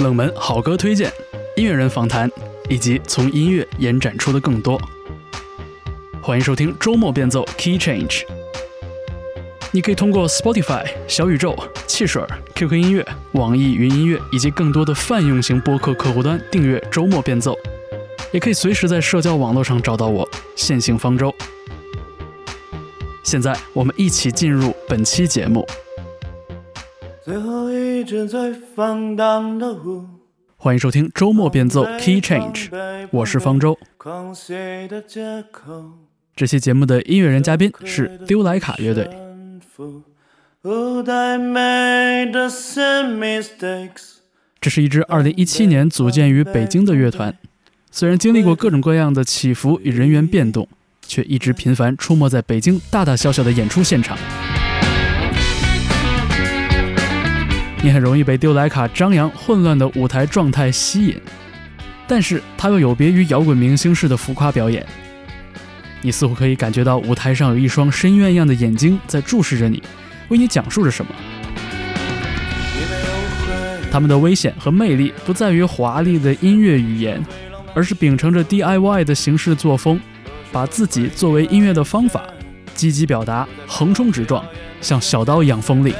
冷门好歌推荐、音乐人访谈，以及从音乐延展出的更多。欢迎收听周末变奏 Key Change。你可以通过 Spotify、小宇宙、汽水、QQ 音乐、网易云音乐以及更多的泛用型播客客户端订阅周末变奏，也可以随时在社交网络上找到我，线性方舟。现在我们一起进入本期节目。最后一直在放荡的舞。欢迎收听周末变奏 Key Change，我是方舟。这期节目的音乐人嘉宾是丢莱卡乐队。这是一支2017年组建于北京的乐团，虽然经历过各种各样的起伏与人员变动，却一直频繁出没在北京大大小小的演出现场。你很容易被丢莱卡张扬混乱的舞台状态吸引，但是它又有别于摇滚明星式的浮夸表演。你似乎可以感觉到舞台上有一双深渊一样的眼睛在注视着你。为你讲述着什么？他们的危险和魅力不在于华丽的音乐语言，而是秉承着 DIY 的形式作风，把自己作为音乐的方法，积极表达，横冲直撞，像小刀一样锋利。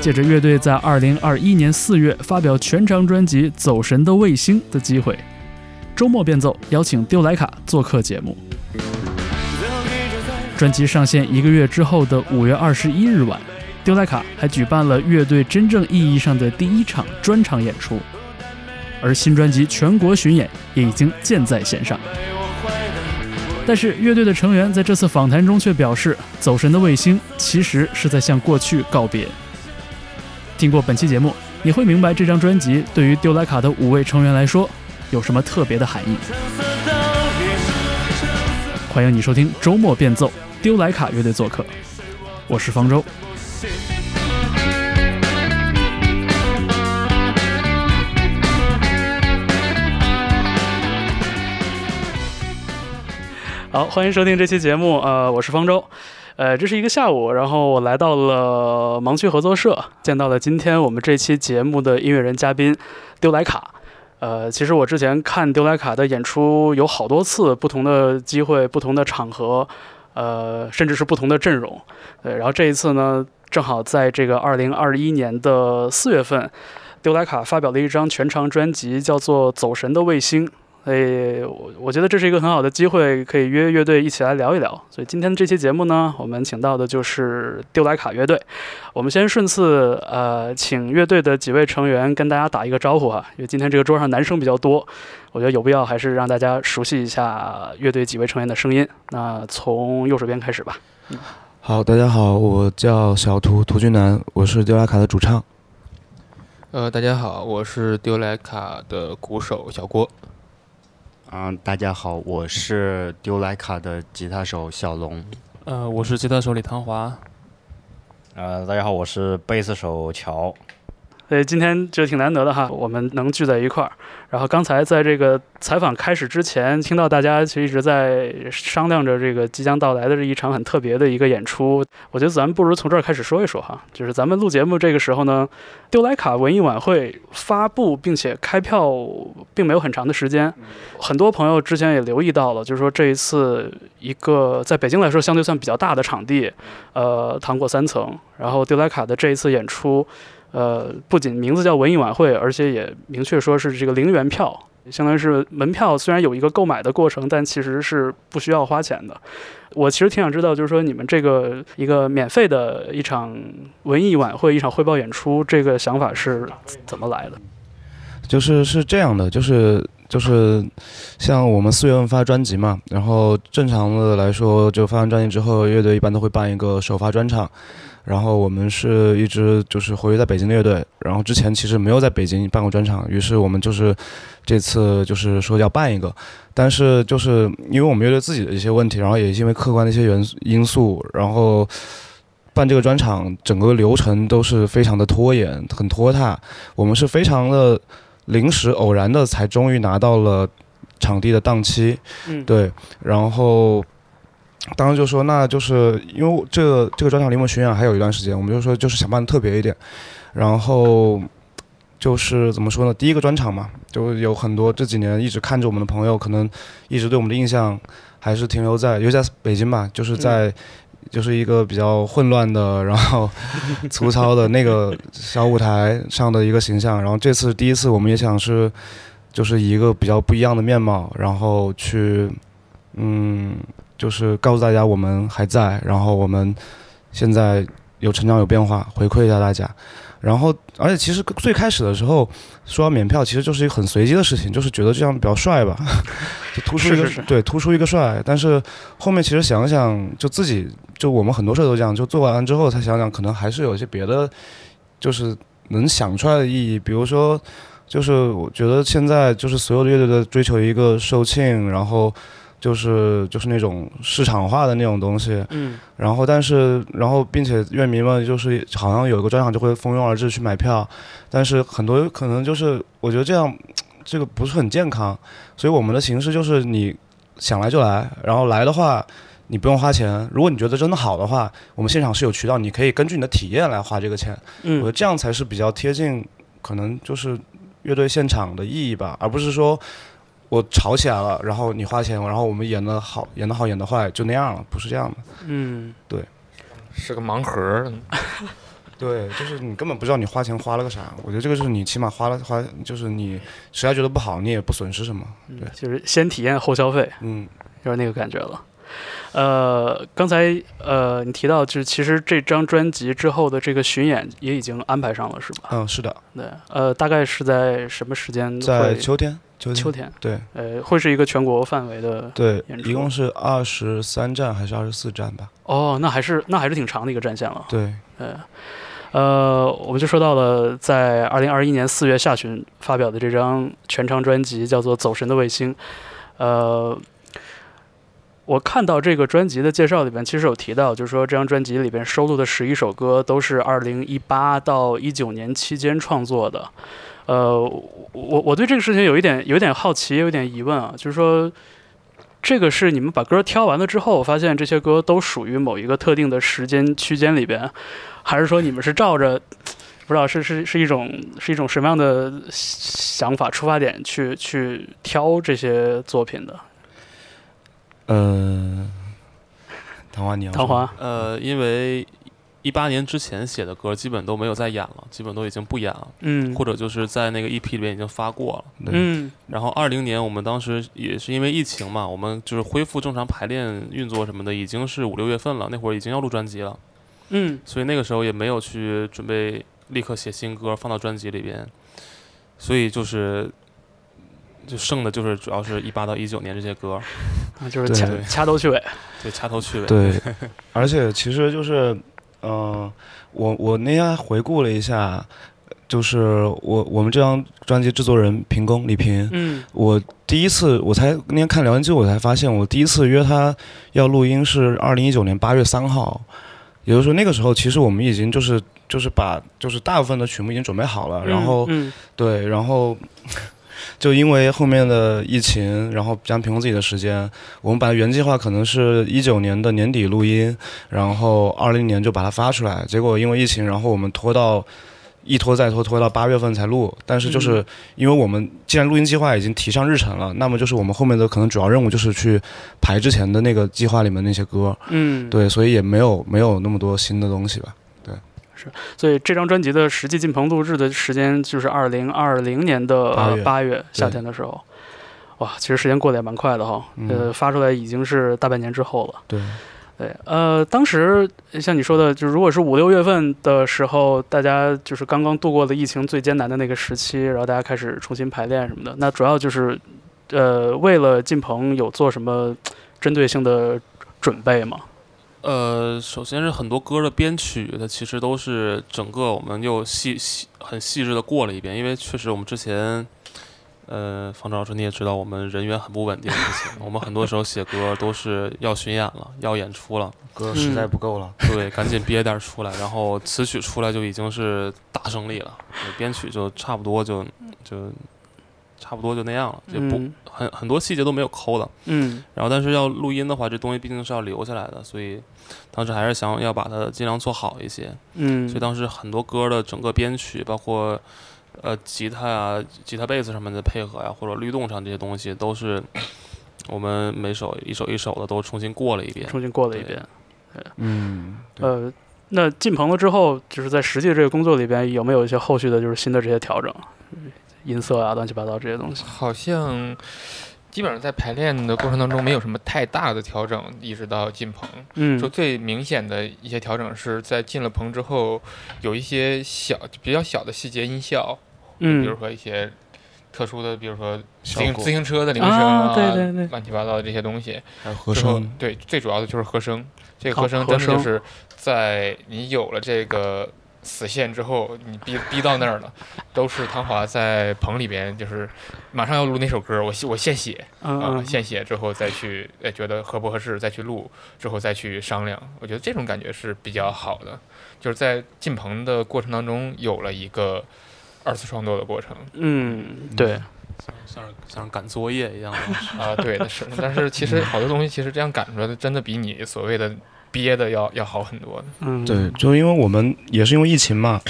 借着乐队在2021年4月发表全长专辑《走神的卫星》的机会，周末变奏邀请丢莱卡做客节目。专辑上线一个月之后的五月二十一日晚，丢莱卡还举办了乐队真正意义上的第一场专场演出，而新专辑全国巡演也已经箭在弦上。但是乐队的成员在这次访谈中却表示，《走神的卫星》其实是在向过去告别。听过本期节目，你会明白这张专辑对于丢莱卡的五位成员来说有什么特别的含义。欢迎你收听周末变奏。丢莱卡乐队做客，我是方舟。好，欢迎收听这期节目。呃，我是方舟。呃，这是一个下午，然后我来到了盲区合作社，见到了今天我们这期节目的音乐人嘉宾丢莱卡。呃，其实我之前看丢莱卡的演出有好多次，不同的机会，不同的场合。呃，甚至是不同的阵容，对。然后这一次呢，正好在这个二零二一年的四月份，丢莱卡发表了一张全长专辑，叫做《走神的卫星》。所以，我我觉得这是一个很好的机会，可以约乐队一起来聊一聊。所以今天这期节目呢，我们请到的就是丢莱卡乐队。我们先顺次呃，请乐队的几位成员跟大家打一个招呼哈，因为今天这个桌上男生比较多，我觉得有必要还是让大家熟悉一下乐队几位成员的声音。那从右手边开始吧。好，大家好，我叫小图图俊南，我是丢莱卡的主唱。呃，大家好，我是丢莱卡的鼓手小郭。嗯，大家好，我是丢莱卡的吉他手小龙。呃，我是吉他手李唐华。呃，大家好，我是贝斯手乔。所以今天就挺难得的哈，我们能聚在一块儿。然后刚才在这个采访开始之前，听到大家其实一直在商量着这个即将到来的这一场很特别的一个演出。我觉得咱们不如从这儿开始说一说哈，就是咱们录节目这个时候呢，丢莱卡文艺晚会发布并且开票并没有很长的时间，很多朋友之前也留意到了，就是说这一次一个在北京来说相对算比较大的场地，呃，糖果三层，然后丢莱卡的这一次演出。呃，不仅名字叫文艺晚会，而且也明确说是这个零元票，相当于是门票虽然有一个购买的过程，但其实是不需要花钱的。我其实挺想知道，就是说你们这个一个免费的一场文艺晚会，一场汇报演出，这个想法是怎么来的？就是是这样的，就是就是像我们四月份发专辑嘛，然后正常的来说，就发完专辑之后，乐队一般都会办一个首发专场。然后我们是一支就是活跃在北京的乐队，然后之前其实没有在北京办过专场，于是我们就是这次就是说要办一个，但是就是因为我们乐队自己的一些问题，然后也因为客观的一些元因素，然后办这个专场整个流程都是非常的拖延，很拖沓，我们是非常的临时偶然的才终于拿到了场地的档期，嗯，对，然后。当时就说，那就是因为这个这个专场离我们巡演还有一段时间，我们就说就是想办的特别一点。然后就是怎么说呢？第一个专场嘛，就有很多这几年一直看着我们的朋友，可能一直对我们的印象还是停留在，尤其在北京吧，就是在。就是一个比较混乱的，然后粗糙的那个小舞台上的一个形象。然后这次第一次，我们也想是，就是一个比较不一样的面貌，然后去，嗯，就是告诉大家我们还在，然后我们现在有成长有变化，回馈一下大家。然后，而且其实最开始的时候说要免票，其实就是一个很随机的事情，就是觉得这样比较帅吧，就突出一个对突出一个帅。但是后面其实想想，就自己就我们很多事都这样，就做完了之后才想想，可能还是有一些别的，就是能想出来的意义。比如说，就是我觉得现在就是所有的乐队的追求一个售罄，然后。就是就是那种市场化的那种东西，嗯，然后但是然后并且乐迷们就是好像有一个专场就会蜂拥而至去买票，但是很多可能就是我觉得这样这个不是很健康，所以我们的形式就是你想来就来，然后来的话你不用花钱，如果你觉得真的好的话，我们现场是有渠道，你可以根据你的体验来花这个钱，嗯，我觉得这样才是比较贴近可能就是乐队现场的意义吧，而不是说。我吵起来了，然后你花钱，然后我们演的好，演的好，演的坏，就那样了，不是这样的。嗯，对，是个盲盒。对，就是你根本不知道你花钱花了个啥。我觉得这个是你起码花了花，就是你实在觉得不好，你也不损失什么。对，就是先体验后消费。嗯，就是那个感觉了。呃，刚才呃你提到，就是其实这张专辑之后的这个巡演也已经安排上了，是吧？嗯，是的。对，呃，大概是在什么时间？在秋天。秋天，对，呃，会是一个全国范围的对，一共是二十三站还是二十四站吧？哦，那还是那还是挺长的一个战线了。对，呃，呃，我们就说到了在二零二一年四月下旬发表的这张全长专辑，叫做《走神的卫星》。呃，我看到这个专辑的介绍里边，其实有提到，就是说这张专辑里边收录的十一首歌都是二零一八到一九年期间创作的。呃，我我对这个事情有一点有点好奇，有点疑问啊，就是说，这个是你们把歌挑完了之后，发现这些歌都属于某一个特定的时间区间里边，还是说你们是照着不知道是是是一种是一种什么样的想法出发点去去挑这些作品的？嗯，唐华，你要唐华，呃，因为。一八年之前写的歌基本都没有再演了，基本都已经不演了，嗯，或者就是在那个 EP 里面已经发过了，嗯。然后二零年我们当时也是因为疫情嘛，我们就是恢复正常排练运作什么的，已经是五六月份了，那会儿已经要录专辑了，嗯，所以那个时候也没有去准备立刻写新歌放到专辑里边，所以就是就剩的就是主要是一八到一九年这些歌，那，就是掐掐头去尾，对，掐头去尾，对，而且其实就是。嗯，我我那天回顾了一下，就是我我们这张专辑制作人平工李平，嗯，我第一次我才那天看聊天记录，我才发现我第一次约他要录音是二零一九年八月三号，也就是说那个时候其实我们已经就是就是把就是大部分的曲目已经准备好了，然后对，然后。就因为后面的疫情，然后将凭空自己的时间，我们本来原计划可能是一九年的年底录音，然后二零年就把它发出来。结果因为疫情，然后我们拖到一拖再拖，拖到八月份才录。但是就是因为我们既然录音计划已经提上日程了，那么就是我们后面的可能主要任务就是去排之前的那个计划里面那些歌。嗯，对，所以也没有没有那么多新的东西吧。是，所以这张专辑的实际进棚录制的时间就是二零二零年的八月夏天的时候，哇，其实时间过得也蛮快的哈，呃，发出来已经是大半年之后了。对，对，呃，当时像你说的，就如果是五六月份的时候，大家就是刚刚度过了疫情最艰难的那个时期，然后大家开始重新排练什么的，那主要就是，呃，为了进棚有做什么针对性的准备吗？呃，首先是很多歌的编曲，它其实都是整个我们又细细很细致的过了一遍，因为确实我们之前，呃，方舟老师你也知道，我们人员很不稳定，我们很多时候写歌都是要巡演了，要演出了，歌实在不够了，对，赶紧憋点出来，然后词曲出来就已经是大胜利了，编曲就差不多就就差不多就那样了，就不嗯很很多细节都没有抠的。嗯然后但是要录音的话，这东西毕竟是要留下来的，所以当时还是想要把它尽量做好一些。嗯，所以当时很多歌的整个编曲，包括呃吉他啊、吉他、贝斯上面的配合呀，或者律动上这些东西，都是我们每首一首一首的都重新过了一遍。重新过了一遍。嗯，对呃，那进棚了之后，就是在实际的这个工作里边，有没有一些后续的，就是新的这些调整，音色啊，乱七八糟这些东西？好像基本上在排练的过程当中没有什么太大的调整，一直到进棚。嗯就最明显的一些调整是在进了棚之后，有一些小比较小的细节音效，嗯比如嗯说一些特殊的，比如说自行自行车的铃声啊对对对乱七八糟的这些东西。还有和声，对，最主要的就是和声。这个和声和声真的就是在你有了这个死线之后，你逼逼到那儿了，都是唐华在棚里边，就是马上要录那首歌，我我现写啊，嗯嗯现写之后再去，呃，觉得合不合适再去录，之后再去商量。我觉得这种感觉是比较好的，就是在进棚的过程当中有了一个二次创作的过程嗯，对，像是像是赶作业一样的。啊，对的是，但是其实好多东西其实这样赶出来的，真的比你所谓的憋的要要好很多的。嗯，对，就因为我们也是因为疫情嘛，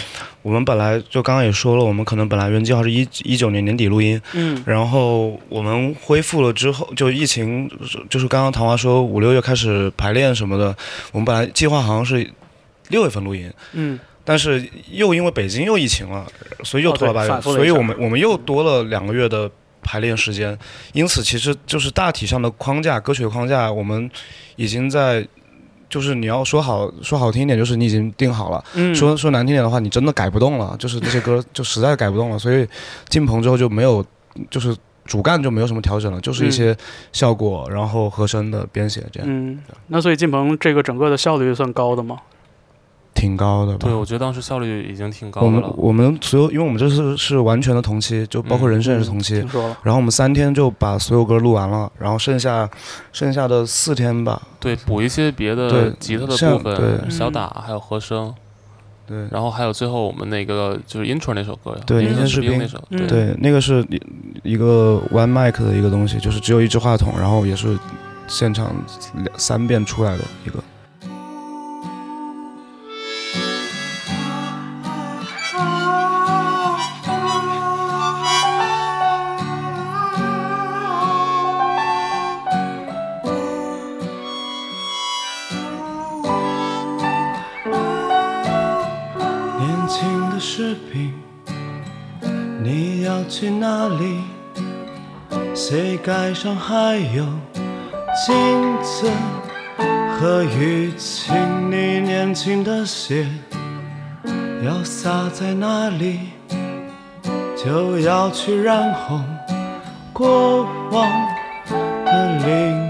我们本来就刚刚也说了，我们可能本来原计划是一一九年年底录音，嗯然后我们恢复了之后，就疫情，就是刚刚唐华说五六月开始排练什么的，我们本来计划好像是六月份录音，嗯但是又因为北京又疫情了，所以又拖了八月，所以我们我们又多了两个月的排练时间，因此其实就是大体上的框架，歌曲的框架，我们已经在。就是你要说好说好听一点，就是你已经定好了；嗯，说说难听点的话，你真的改不动了。就是这些歌 就实在改不动了，所以进棚之后就没有，就是主干就没有什么调整了，就是一些效果，然后和声的编写这样，嗯，那所以进棚这个整个的效率算高的吗？挺高的吧。对，我觉得当时效率已经挺高我们的了。我们所有，因为我们这次是完全的同期，就包括人声也是同期。听说了，然后我们三天就把所有歌录完了，然后剩下剩下的四天吧，对，补一些别的对吉他的部分，对小打还有和声，对然后还有最后我们那个就是 intro 那首歌呀，对那个年轻士兵那首，嗯对，那个是一一个 one mic 的一个东西，就是只有一支话筒，然后也是现场两三遍出来的一个。去哪里？膝盖上还有镜子和淤青，你年轻的血要洒在哪里？就要去染红过往的灵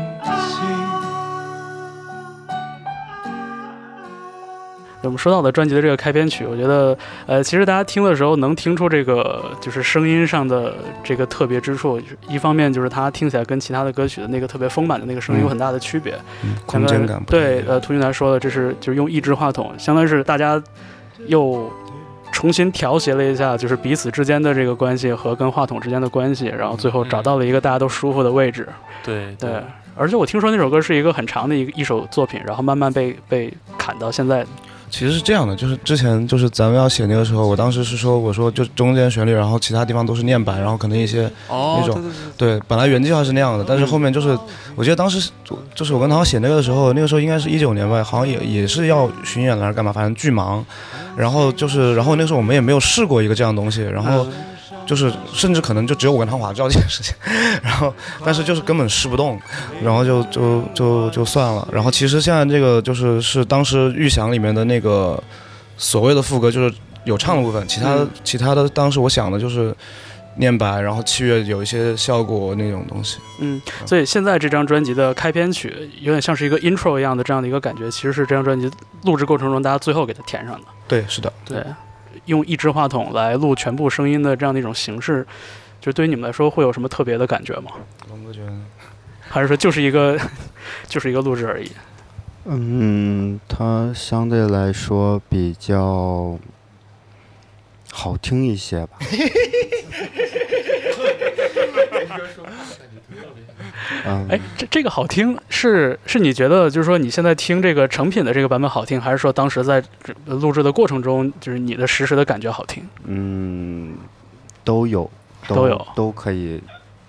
我们说到的专辑的这个开篇曲，我觉得，呃，其实大家听的时候能听出这个就是声音上的这个特别之处。一方面就是它听起来跟其他的歌曲的那个特别丰满的那个声音有很大的区别。嗯，空间感对呃，涂云来说的，这是就是用一支话筒，相当于是大家又重新调谐了一下，就是彼此之间的这个关系和跟话筒之间的关系，然后最后找到了一个大家都舒服的位置。对对，而且我听说那首歌是一个很长的一个一首作品，然后慢慢被被砍到现在。其实是这样的，就是之前就是咱们要写那个时候，我当时是说，我说就中间旋律，然后其他地方都是念白，然后可能一些哦，那种对本来原计划是那样的，但是后面就是，我记得当时就是我跟唐写那个的时候，那个时候应该是一九年吧，好像也也是要巡演了还是干嘛，反正巨忙，然后就是，然后那时候我们也没有试过一个这样的东西，然后就是甚至可能就只有我跟唐华知道这件事情，然后但是就是根本试不动，然后就就就就算了，然后其实现在这个就是是当时预想里面的那个所谓的副歌就是有唱的部分，其他、嗯其他的当时我想的就是。念白，然后器乐有一些效果那种东西。嗯，所以现在这张专辑的开篇曲有点像是一个 intro 一样的这样的一个感觉，其实是这张专辑录制过程中大家最后给它填上的。对，是的，对，用一支话筒来录全部声音的这样的一种形式，就对于你们来说会有什么特别的感觉吗？龙哥觉得？还是说就是一个 就是一个录制而已？嗯，它相对来说比较好听一些吧。嗯，哎，这这个好听是是你觉得就是说你现在听这个成品的这个版本好听，还是说当时在这录制的过程中，就是你的实时的感觉好听？嗯，都有，都有都可以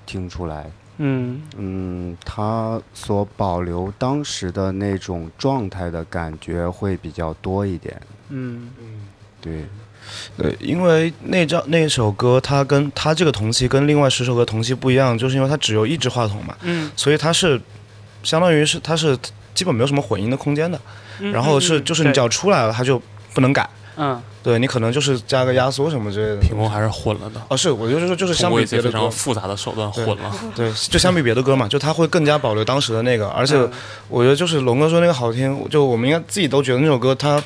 听出来。嗯嗯，他所保留当时的那种状态的感觉会比较多一点。嗯嗯对，对，因为那张那首歌，它跟它这个同期跟另外十首歌同期不一样，就是因为它只有一支话筒嘛，嗯，所以它是相当于是它是基本没有什么混音的空间的。嗯然后是就是你只要出来了，它就不能改。嗯对你可能就是加个压缩什么之类的。屏幕还是混了的，哦，是，我就是说，就是相比别的歌一些非常，复杂的手段混了。对，就相比别的歌嘛，就它会更加保留当时的那个，而且嗯我觉得就是龙哥说那个好听，就我们应该自己都觉得那首歌它它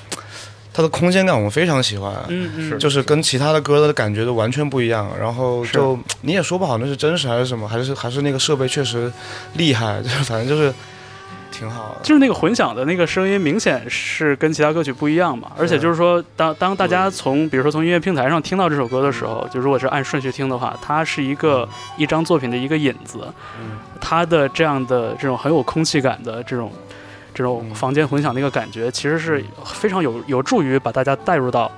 的空间感我们非常喜欢，嗯嗯，就是跟其他的歌的感觉都完全不一样。然后就你也说不好那是真实还是什么，还是还是那个设备确实厉害，就是反正就是挺好的。就是那个混响的那个声音，明显是跟其他歌曲不一样嘛。而且就是说，当当大家从比如说从音乐平台上听到这首歌的时候，就如果是按顺序听的话，它是一个一张作品的一个引子，它的这样的这种很有空气感的这种这种房间混响的一个感觉，其实是非常有有助于把大家带入到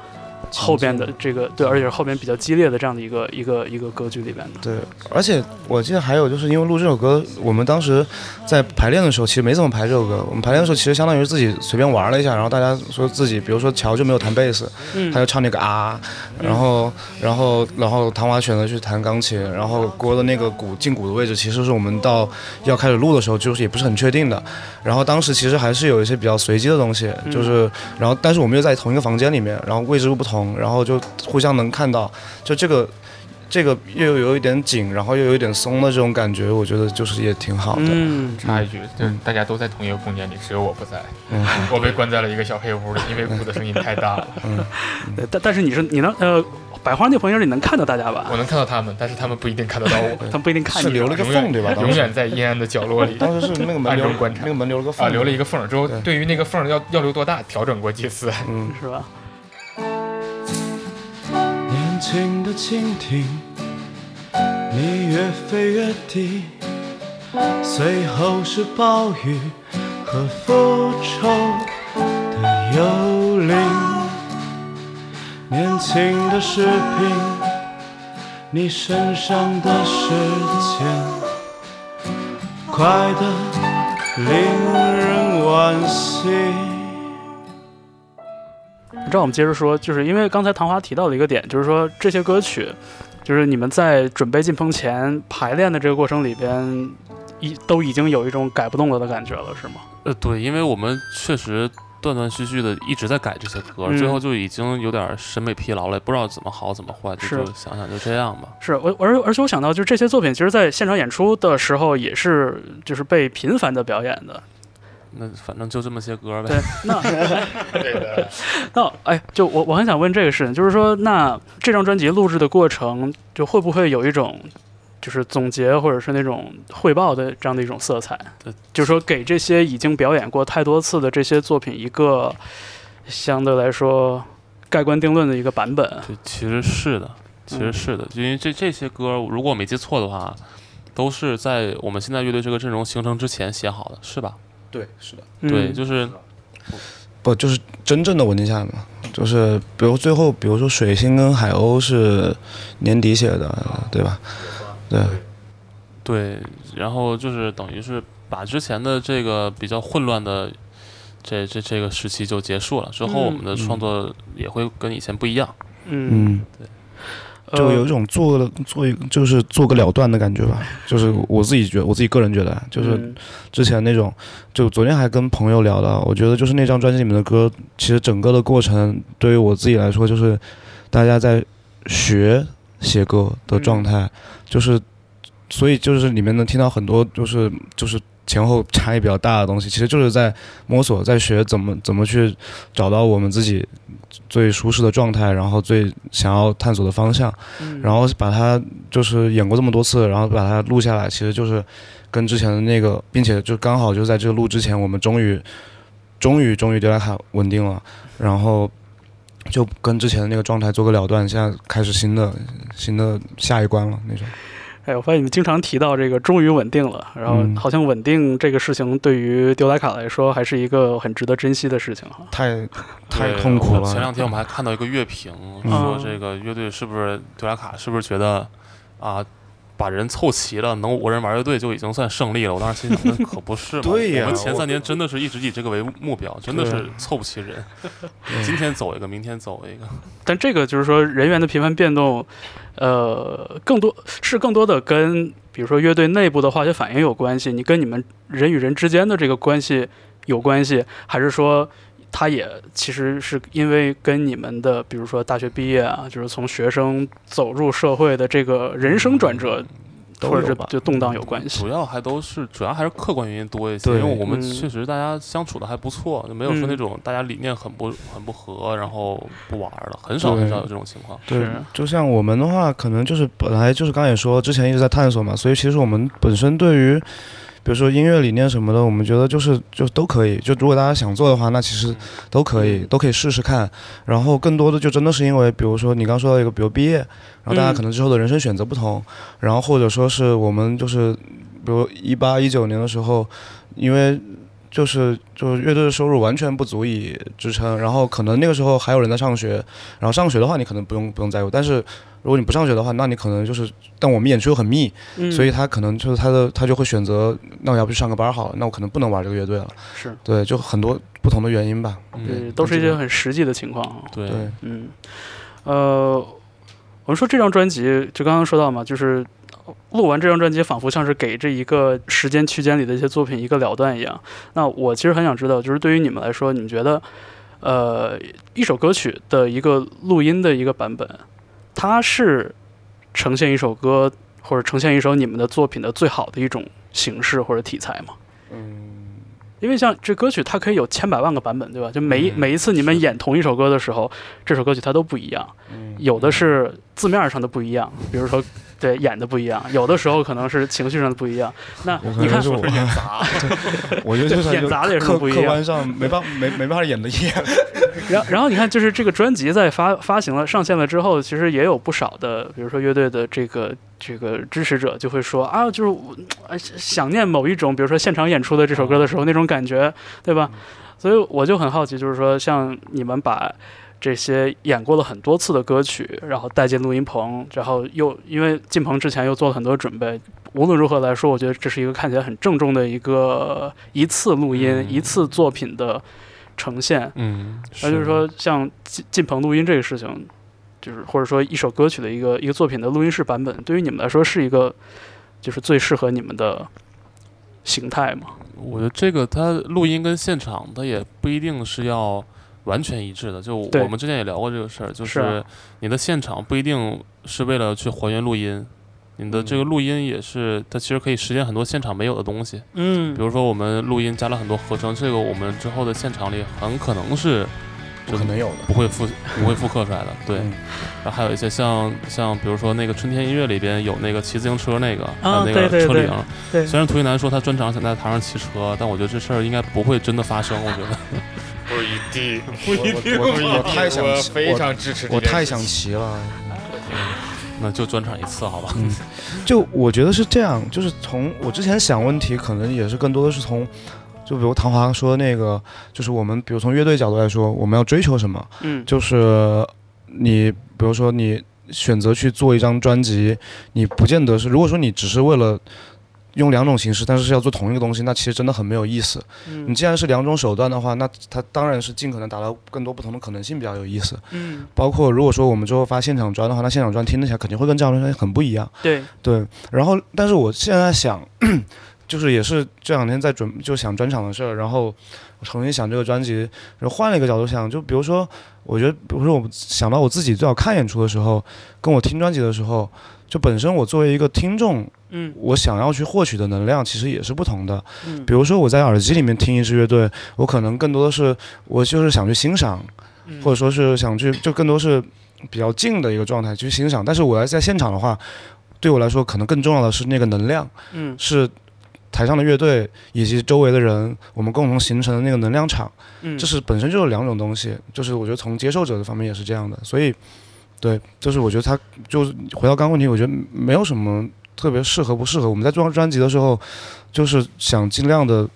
后边的这个对，而且是后边比较激烈的这样的一个一个一个歌剧里边的。对，而且我记得还有就是因为录这首歌，我们当时在排练的时候其实没怎么排这首歌。我们排练的时候其实相当于是自己随便玩了一下，然后大家说自己，比如说乔就没有弹贝斯，嗯他就唱那个啊，然后然后然后唐华选择去弹钢琴，然后郭的那个鼓进鼓的位置其实是我们到要开始录的时候就是也不是很确定的，然后当时其实还是有一些比较随机的东西，就是然后但是我们又在同一个房间里面，然后位置又不同，然后就互相能看到，就这个。这个又有一点紧，然后又有一点松的这种感觉，我觉得就是也挺好的。嗯，插一句，就是大家都在同一个空间里，只有我不在，嗯我被关在了一个小黑屋里，因为哭的声音太大了。嗯但但是你是你能呃，百花那朋友你能看到大家吧？我能看到他们，但是他们不一定看得到我，他们不一定看你。是留了个缝对吧？永远在阴暗的角落里。当时是那个门留观察那个门留了个缝啊，留了一个缝之后对，于那个缝要要留多大，调整过几次。嗯，是吧？轻的蜻蜓，你越飞越低，随后是暴雨和复仇的幽灵。年轻的士兵，你身上的时间快得令人惋惜。让我们接着说，就是因为刚才唐华提到的一个点，就是说这些歌曲，就是你们在准备进棚前排练的这个过程里边，已都已经有一种改不动了的感觉了，是吗？呃，对，因为我们确实断断续续的一直在改这些歌，嗯最后就已经有点审美疲劳了，也不知道怎么好怎么坏，就是就想想就这样吧。是我，而而且我想到，就是这些作品，其实在现场演出的时候，也是就是被频繁的表演的。那反正就这么些歌呗对。，那 对的，那哎，就我我很想问这个事情，就是说，那这张专辑录制的过程，就会不会有一种就是总结或者是那种汇报的这样的一种色彩对？就是说，给这些已经表演过太多次的这些作品一个相对来说盖棺定论的一个版本。对，其实是的，其实是的，因为这这些歌，如果我没记错的话，都是在我们现在乐队这个阵容形成之前写好的，是吧？对，是的。对，嗯就是不就是真正的稳定下来嘛？就是比如最后，比如说水星跟海鸥是年底写的，对吧？对，对，然后就是等于是把之前的这个比较混乱的这这这个时期就结束了，之后我们的创作也会跟以前不一样。嗯，嗯，就有一种做了做一就是做个了断的感觉吧。就是我自己觉得，我自己个人觉得，就是嗯之前那种，就昨天还跟朋友聊到，我觉得就是那张专辑里面的歌，其实整个的过程对于我自己来说，就是大家在学写歌的状态，就是所以就是里面能听到很多就是就是前后差异比较大的东西，其实就是在摸索，在学怎么怎么去找到我们自己最舒适的状态，然后最想要探索的方向。嗯然后把它就是演过这么多次，然后把它录下来，其实就是跟之前的那个，并且就刚好就在这个录之前，我们终于终于终于德莱卡稳定了，然后就跟之前的那个状态做个了断，现在开始新的新的下一关了那种。哎，我发现你们经常提到这个终于稳定了，然后嗯好像稳定这个事情对于丢莱卡来说还是一个很值得珍惜的事情哈。太太痛苦了前两。天我们还看到一个乐评，嗯说这个乐队是不是丢莱卡是不是觉得啊，把人凑齐了，能五个人玩乐队就已经算胜利了。我当时心想，那 可不是嘛。对呀我们前三年真的是一直以这个为目标，真的是凑不齐人。今天走一个，明天走一个。但这个就是说人员的频繁变动，呃，更多是更多的跟比如说乐队内部的化学反应有关系，你跟你们人与人之间的这个关系有关系，还是说它也其实是因为跟你们的比如说大学毕业啊，就是从学生走入社会的这个人生转折，或者是都有吧就动荡有关系主。要还都是主要还是客观原因多一些，因为我们嗯确实大家相处的还不错，就没有说嗯那种大家理念很不很不合，然后不玩了，很少很少有这种情况。对是，就像我们的话，可能就是本来就是刚才也说，之前一直在探索嘛，所以其实我们本身对于，比如说音乐理念什么的，我们觉得就是就都可以。就如果大家想做的话，那其实都可以，都可以试试看。然后更多的就真的是因为，比如说你刚说到一个，比如毕业，然后大家嗯可能之后的人生选择不同，然后或者说是我们就是，比如一八一九年的时候，因为。就是就是乐队的收入完全不足以支撑，然后可能那个时候还有人在上学，然后上学的话你可能不用不用在乎，但是如果你不上学的话，那你可能就是，但我们演出又很密，嗯，所以他可能就是他的他就会选择，那我要不去上个班好了，那我可能不能玩这个乐队了。是对，就很多不同的原因吧。嗯，对，都是一些很实际的情况对，嗯，呃，我们说这张专辑，就刚刚说到嘛，就是录完这张专辑，仿佛像是给这一个时间区间里的一些作品一个了断一样。那我其实很想知道，就是对于你们来说，你们觉得，呃，一首歌曲的一个录音的一个版本，它是呈现一首歌或者呈现一首你们的作品的最好的一种形式或者题材吗？嗯，因为像这歌曲，它可以有千百万个版本，对吧？就每一、嗯每一次你们演同一首歌的时候，这首歌曲它都不一样。有的是字面上的不一样，比如说对演的不一样；有的时候可能是情绪上的不一样。那我可你看能是，我，我觉得就是演砸的也是不一样客观上没办没没办法演的一样。然后然后你看，就是这个专辑在发发行了上线了之后，其实也有不少的，比如说乐队的这个这个支持者就会说啊，就是想念某一种，比如说现场演出的这首歌的时候那种感觉，对吧？所以我就很好奇，就是说像你们把这些演过了很多次的歌曲，然后带进录音棚，然后又因为进棚之前又做了很多准备。无论如何来说，我觉得这是一个看起来很郑重的一个一次录音、嗯一次作品的呈现。嗯，那就是说，像进进棚录音这个事情，就是或者说一首歌曲的一个一个作品的录音室版本，对于你们来说是一个就是最适合你们的形态吗？我觉得这个它录音跟现场它也不一定是要完全一致的。就我们之前也聊过这个事儿，就是你的现场不一定是为了去还原录音，你的这个录音也是它其实可以实现很多现场没有的东西。嗯比如说我们录音加了很多合成，这个我们之后的现场里很可能是不可能有的。不会复不会复刻出来的。对，嗯然后还有一些像像比如说那个春天音乐里边有那个骑自行车那个，还有那个车铃。对虽然涂一南说他专长想在台上骑车，但我觉得这事儿应该不会真的发生。我觉得，不一定，我我我太想我非常支持。我太想骑了。那就专场一次好吧。嗯，就我觉得是这样，就是从我之前想问题，可能也是更多的是从，就比如唐华说的那个，就是我们比如从乐队角度来说，我们要追求什么？嗯就是你比如说你选择去做一张专辑，你不见得是，如果说你只是为了用两种形式，但是是要做同一个东西，那其实真的很没有意思。你嗯既然是两种手段的话，那它当然是尽可能达到更多不同的可能性比较有意思。嗯，包括如果说我们之后发现场专的话，那现场专听起来肯定会跟这张专辑很不一样。对，对，然后但是我现在想，就是也是这两天在准就想专场的事儿，然后重新想这个专辑，然后换了一个角度想，就比如说，我觉得，比如说我想到我自己最好看演出的时候，跟我听专辑的时候，就本身我作为一个听众，嗯我想要去获取的能量其实也是不同的。嗯比如说我在耳机里面听一支乐队，我可能更多的是我就是想去欣赏，嗯或者说是想去，就更多是比较静的一个状态去欣赏。但是我要在现场的话，对我来说可能更重要的是那个能量，嗯是台上的乐队以及周围的人，我们共同形成的那个能量场。嗯，这是本身就是两种东西，就是我觉得从接受者的方面也是这样的，所以。对，就是我觉得他就是回到刚刚问题，我觉得没有什么特别适合不适合。我们在做专辑的时候，就是想尽量的，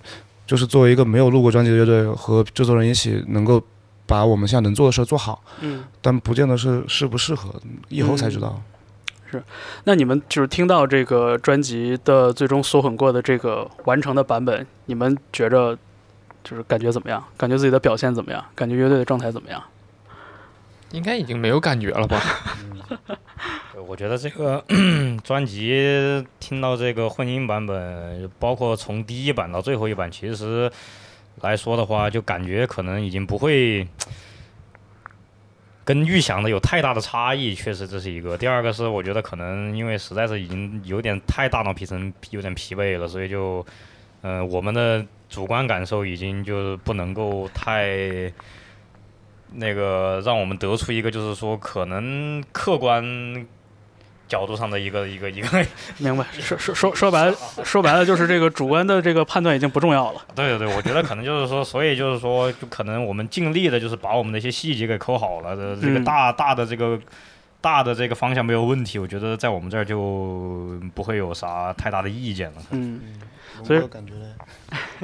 就是作为一个没有录过专辑的乐队和制作人一起，能够把我们现在能做的事儿做好，嗯，但不见得是适不适合，以后才知道。是那你们就是听到这个专辑的最终缩混过的这个完成的版本，你们觉着就是感觉怎么样？感觉自己的表现怎么样？感觉乐队的状态怎么样？应该已经没有感觉了吧？我觉得这个 专辑听到这个混音版本，包括从第一版到最后一版，其实来说的话，就感觉可能已经不会跟预想的有太大的差异。确实这是一个。第二个是我觉得可能因为实在是已经有点太大脑皮层有点疲惫了，所以就嗯、我们的主观感受已经就是不能够太。那个让我们得出一个，就是说可能客观角度上的一个一个一个，明白？说说说说白了，说白了就是这个主观的这个判断已经不重要了。对对对，我觉得可能就是说，所以就是说，就可能我们尽力的就是把我们的一些细节给抠好了的，这个嗯大大的这个大的这个方向没有问题，我觉得在我们这儿就不会有啥太大的意见了。嗯，所以感觉呢？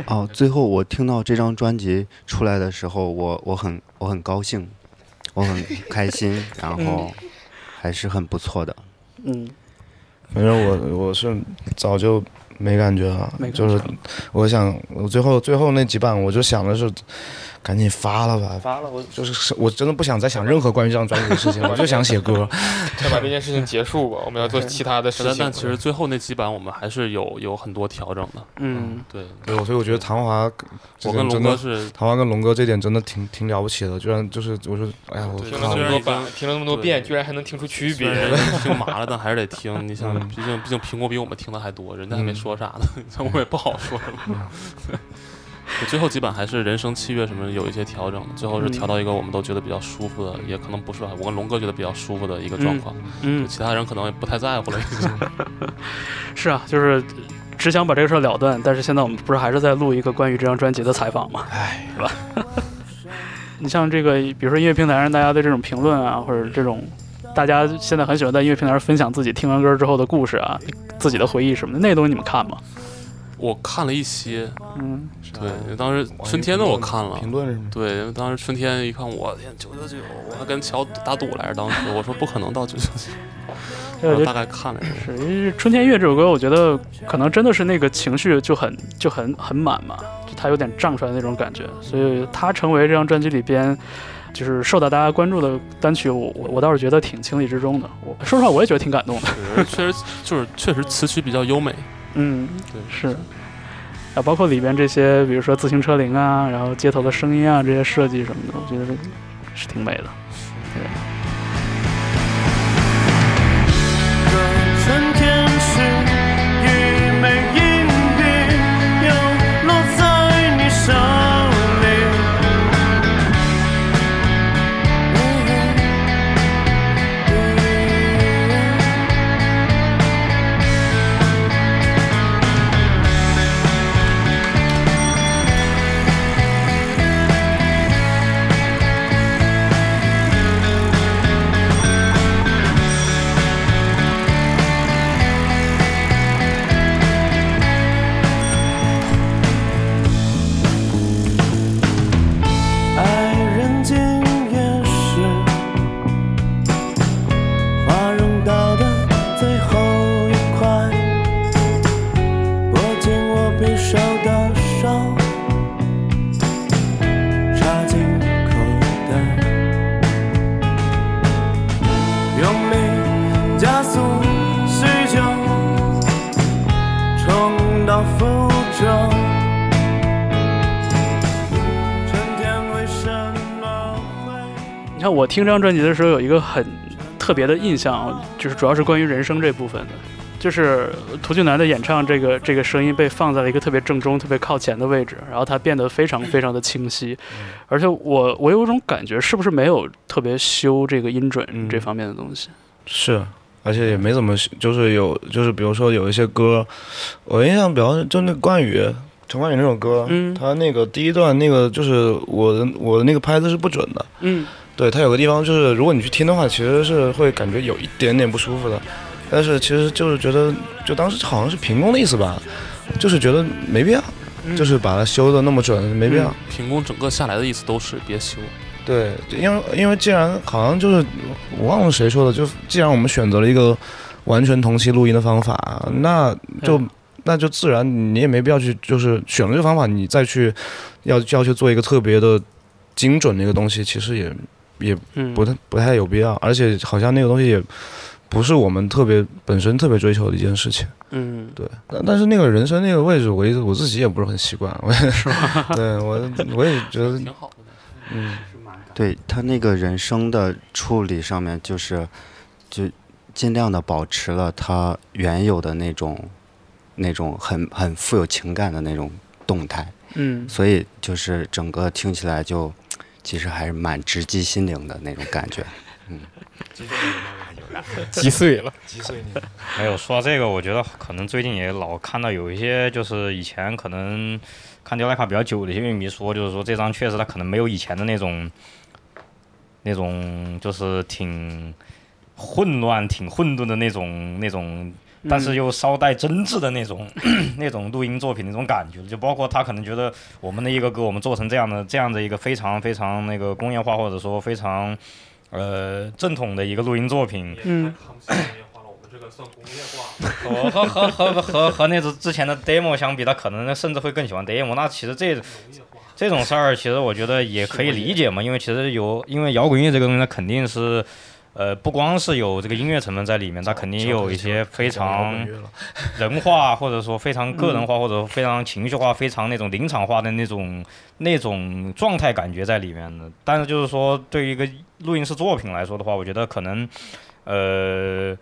哦，最后我听到这张专辑出来的时候，我我很我很高兴，我很开心，然后还是很不错的。嗯，反正我我是早就没感觉了没，感就是我想我最后最后那几版，我就想的是赶紧发了吧，发了我就是我真的不想再想任何关于这张专辑的事情了，我就想写歌。先把这件事情结束吧，我们要做其他的事情。但但其实最后那几版我们还是有有很多调整的。嗯，对，对，所以我觉得唐华我跟龙哥是唐华跟龙哥这点真的挺挺了不起的，居然就是我说，哎呀，我听了靠那么多版，听了那么多遍，居然还能听出区别听麻了，但还是得听。你想，嗯毕竟毕竟苹果比我们听的还多，人家还没嗯说啥呢，我也不好说什么。对最后几版还是人声、器乐什么有一些调整，最后是调到一个我们都觉得比较舒服的，也可能不是吧，我跟龙哥觉得比较舒服的一个状况。嗯，其他人可能也不太在乎了。已经 是啊，就是只想把这个事儿了断，但是现在我们不是还是在录一个关于这张专辑的采访吗？哎，是吧？你像这个，比如说音乐平台上大家的这种评论啊，或者这种大家现在很喜欢在音乐平台上分享自己听完歌之后的故事啊，自己的回忆什么的，那东西你们看吗？我看了一些，嗯，对，当时春天的我看了，评论是吗？对，当时春天一看，我天，九九九，我还跟乔打赌来着，当时 我说不可能到九九九，我大概看了一下。是因为《春天月》这首歌，我觉得可能真的是那个情绪就很就很很满嘛，就它有点胀出来的那种感觉，所以它成为这张专辑里边就是受到大家关注的单曲，我我我倒是觉得挺情理之中的。我说实话，我也觉得挺感动的。确实就是确实词曲比较优美，嗯，对，是。啊，包括里边这些，比如说自行车铃啊，然后街头的声音啊，这些设计什么的，我觉得是挺美的。听这张专辑的时候，有一个很特别的印象，就是主要是关于人声这部分的，就是涂俊南的演唱这个这个声音被放在了一个特别正中、特别靠前的位置，然后它变得非常非常的清晰，而且我我有一种感觉，是不是没有特别修这个音准嗯。这方面的东西？是，而且也没怎么，就是有，就是比如说有一些歌，我印象比较就那个冠宇，陈冠宇那首歌，嗯。他那个第一段那个就是我的我的那个拍子是不准的，嗯对它有个地方就是如果你去听的话，其实是会感觉有一点点不舒服的，但是其实就是觉得，就当时好像是评工的意思吧，就是觉得没必要，嗯就是把它修的那么准，没必要。评估整个下来的意思都是别修，对，因为因为既然好像就是我忘了谁说的，就既然我们选择了一个完全同期录音的方法，那就对那就自然你也没必要去，就是选了这个方法，你再去要要去做一个特别的精准的一个东西，其实也也嗯，不太不太有必要，而且好像那个东西也不是我们特别本身特别追求的一件事情。嗯，对，但但是那个人生那个位置，我一直我自己也不是很习惯，我也是 对我我也觉得挺好的。嗯。对他那个人声的处理上面，就是就尽量的保持了他原有的那种那种很很富有情感的那种动态，嗯，所以就是整个听起来就其实还是蛮直击心灵的那种感觉。嗯击碎了。击碎你没有说到这个，我觉得可能最近也老看到有一些，就是以前可能看丢莱卡比较久的一些乐迷说，就是说这张确实它可能没有以前的那种那种就是挺混乱、挺混沌的那种那种，但是又稍带真挚的那种 那种录音作品那种感觉。就包括他可能觉得我们的一个歌，我们做成这样的这样的一个非常非常那个工业化，或者说非常呃正统的一个录音作品，嗯，和和和和和和那种之前的 demo 相比，他可能甚至会更喜欢 demo。那其实这这种事儿，其实我觉得也可以理解嘛，因为其实有，因为摇滚乐这个东西，它肯定是，呃，不光是有这个音乐成分在里面，它肯定也有一些非常 人化，或者说非常个人化，或者说非常情绪化、非常那种临场化的那种那种状态感觉在里面的。但是就是说，对于一个录音室作品来说的话，我觉得可能，呃。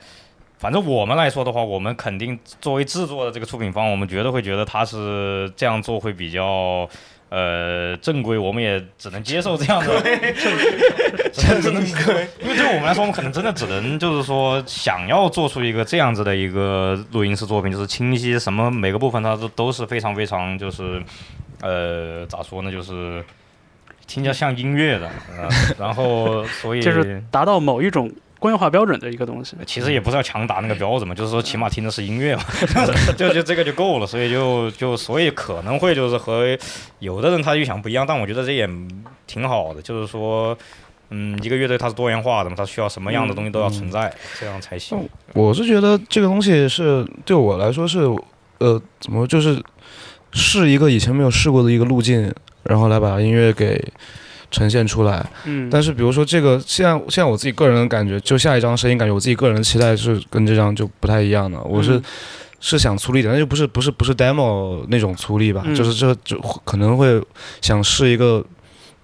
反正我们来说的话，我们肯定作为制作的这个出品方，我们绝对会觉得他是这样做会比较呃正规，我们也只能接受这样的，只能只能因为对我们来说，我们可能真的只能就是说想要做出一个这样子的一个录音室作品，就是清晰什么每个部分它都都是非常非常就是呃咋说呢，就是听起来像音乐的，呃、然后所以就是达到某一种工业化标准的一个东西。其实也不是要强打那个标准嘛，就是说起码听的是音乐嘛，就就这个就够了，所以就就所以可能会就是和有的人他预想不一样，但我觉得这也挺好的，就是说。嗯，一个乐队它是多元化的嘛，它需要什么样的东西都要存在，这样才行。我是觉得这个东西是对我来说是，呃，怎么就是试一个以前没有试过的一个路径，然后来把音乐给呈现出来。嗯，但是比如说这个，现在现在我自己个人的感觉，就下一张声音感觉，我自己个人的期待是跟这张就不太一样的。我是、嗯是想粗粝一点，但就不是不是不是 demo 那种粗粝吧，嗯就是这就可能会想试一个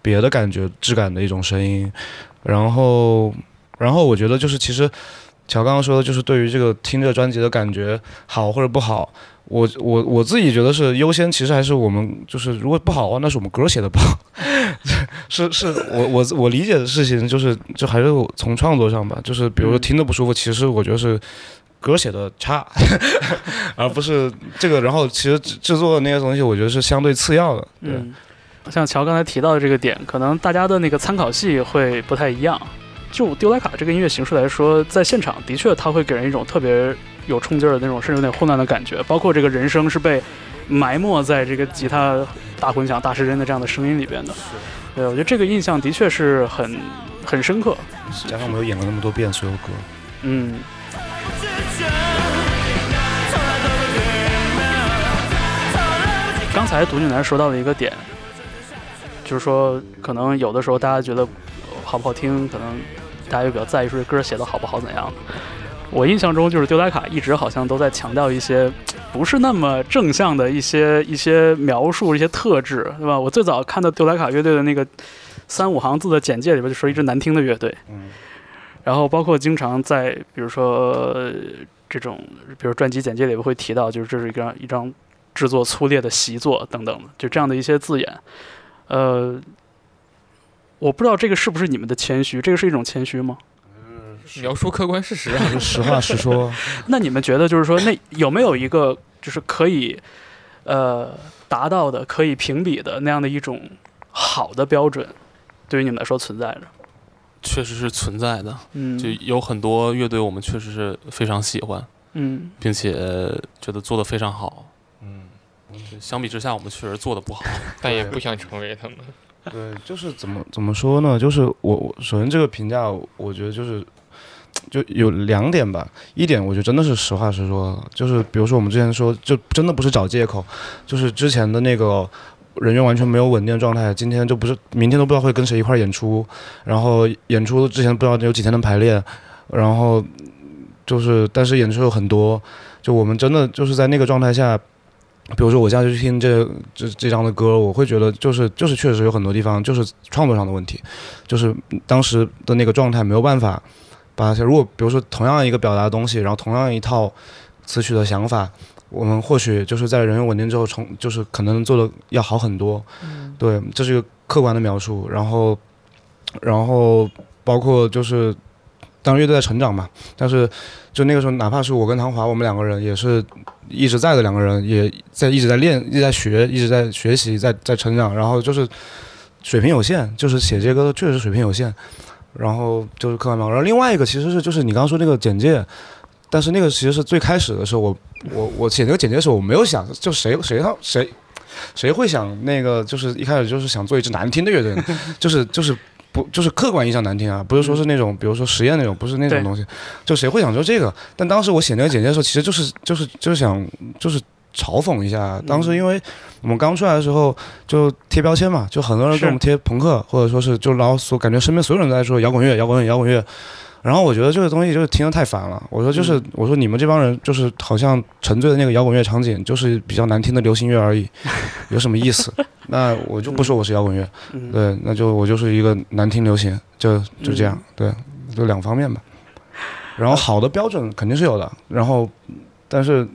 别的感觉质感的一种声音，然后然后我觉得就是其实乔刚刚说的就是对于这个听这个专辑的感觉好或者不好。我我我自己觉得是优先，其实还是我们就是如果不好的话，那是我们歌写的不好，是是我我我理解的事情就是就还是从创作上吧，就是比如说嗯听着不舒服，其实我觉得是歌写的差，而不是这个。然后其实制制作的那些东西，我觉得是相对次要的。对，嗯，像乔刚才提到的这个点，可能大家的那个参考系会不太一样。就丢莱卡这个音乐形式来说，在现场的确它会给人一种特别有冲劲儿的那种，甚至有点混乱的感觉。包括这个人声是被埋没在这个吉他大混响、大失真的这样的声音里边的。对，我觉得这个印象的确是很很深刻。加上我们又演了那么多遍所有歌，嗯，刚才独女男说到了一个点，就是说可能有的时候大家觉得呃好不好听，可能大家又比较在意说这歌写的好不好怎样。我印象中就是丢莱卡一直好像都在强调一些不是那么正向的一些一些描述、一些特质，对吧？我最早看到丢莱卡乐队的那个三五行字的简介里边就说一支难听的乐队，嗯，然后包括经常在比如说这种，比如专辑简介里边会提到，就是这是一张一张制作粗劣的习作等等的，就这样的一些字眼。呃，我不知道这个是不是你们的谦虚，这个是一种谦虚吗？嗯描述客观事实啊。就实话实说。那你们觉得就是说，那有没有一个就是可以呃达到的、可以评比的那样的一种好的标准，对于你们来说存在着？确实是存在的，嗯，就有很多乐队我们确实是非常喜欢，嗯并且觉得做的非常好。嗯，相比之下，我们确实做的不好。但也不想成为他们。对，就是怎么怎么说呢？就是我我首先这个评价，我觉得就是就有两点吧。一点我觉得真的是实话实说，就是比如说我们之前说，就真的不是找借口，就是之前的那个人员完全没有稳定状态，今天就不是明天都不知道会跟谁一块演出，然后演出之前不知道有几天的排练，然后就是但是演出有很多，就我们真的就是在那个状态下。比如说，我现在去听这这这张的歌，我会觉得就是就是确实有很多地方就是创作上的问题，就是当时的那个状态没有办法把它。如果比如说同样一个表达的东西，然后同样一套词曲的想法，我们或许就是在人员稳定之后，重就是可能做的要好很多。对，这是一个客观的描述。然后，然后包括就是，当乐队在成长嘛，但是就那个时候，哪怕是我跟唐华，我们两个人也是一直在的两个人，也在一直在练，一直在学，一直在学习，在在成长。然后就是水平有限，就是写这些歌确实水平有限。然后就是客观描述。然后另外一个其实是就是你刚刚说那个简介，但是那个其实是最开始的时候，我我我写那个简介的时候，我没有想就谁谁他谁谁会想那个就是一开始就是想做一支难听的乐队，就是就是。不，就是客观意义上难听啊，不是说是那种，比如说实验那种，不是那种东西，就谁会想说这个？但当时我写那个简介的时候，其实就是就是就是想就是嘲讽一下。当时因为我们刚出来的时候就贴标签嘛，就很多人给我们贴朋克，或者说是就然后所感觉身边所有人都在说摇滚乐、摇滚乐、摇滚乐。然后我觉得这个东西就是听得太烦了。我说就是，我说你们这帮人就是好像沉醉的那个摇滚乐场景，就是比较难听的流行乐而已，有什么意思？那我就不说我是摇滚乐，嗯，对，那就我就是一个难听流行，就就这样，对，就两方面吧。然后好的标准肯定是有的，然后但是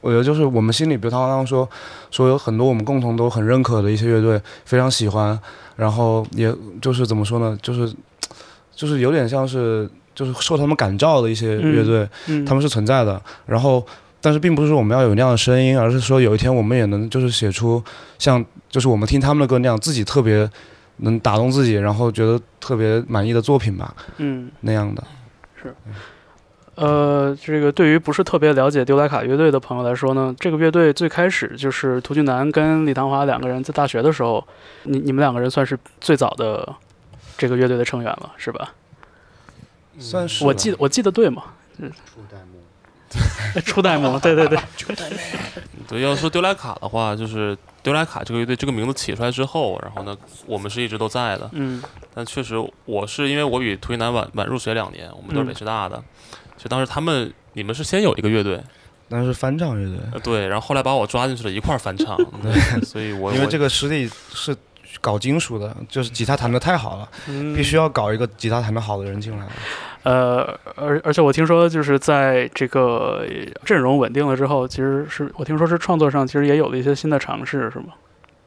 我觉得就是我们心里，比如他刚刚说说有很多我们共同都很认可的一些乐队，非常喜欢，然后也就是怎么说呢，就是就是有点像是就是受他们感召的一些乐队，嗯，他们是存在的。然后，但是并不是说我们要有那样的声音，而是说有一天我们也能就是写出像就是我们听他们的歌那样，自己特别能打动自己，然后觉得特别满意的作品吧，嗯。那样的。是呃，这个对于不是特别了解丢莱卡乐队的朋友来说呢，这个乐队最开始就是涂俊南跟李唐华两个人在大学的时候，你你们两个人算是最早的这个乐队的成员了，是吧？算是我记得我记得对吗？初代目，对对对，初代 对，要说丢莱卡的话，就是丢莱卡这个乐队这个名字起出来之后，然后呢，我们是一直都在的。嗯。但确实，我是因为我比涂云南晚晚入学两年，我们都是嗯北师大的，所以当时他们你们是先有一个乐队，那是翻唱乐队，呃对，然后后来把我抓进去了一块儿翻唱，对，所以我因为这个实力是搞金属的，就是吉他弹得太好了，嗯，必须要搞一个吉他弹得好的人进来。呃，而而且我听说，就是在这个阵容稳定了之后，其实是我听说是创作上其实也有了一些新的尝试，是吗？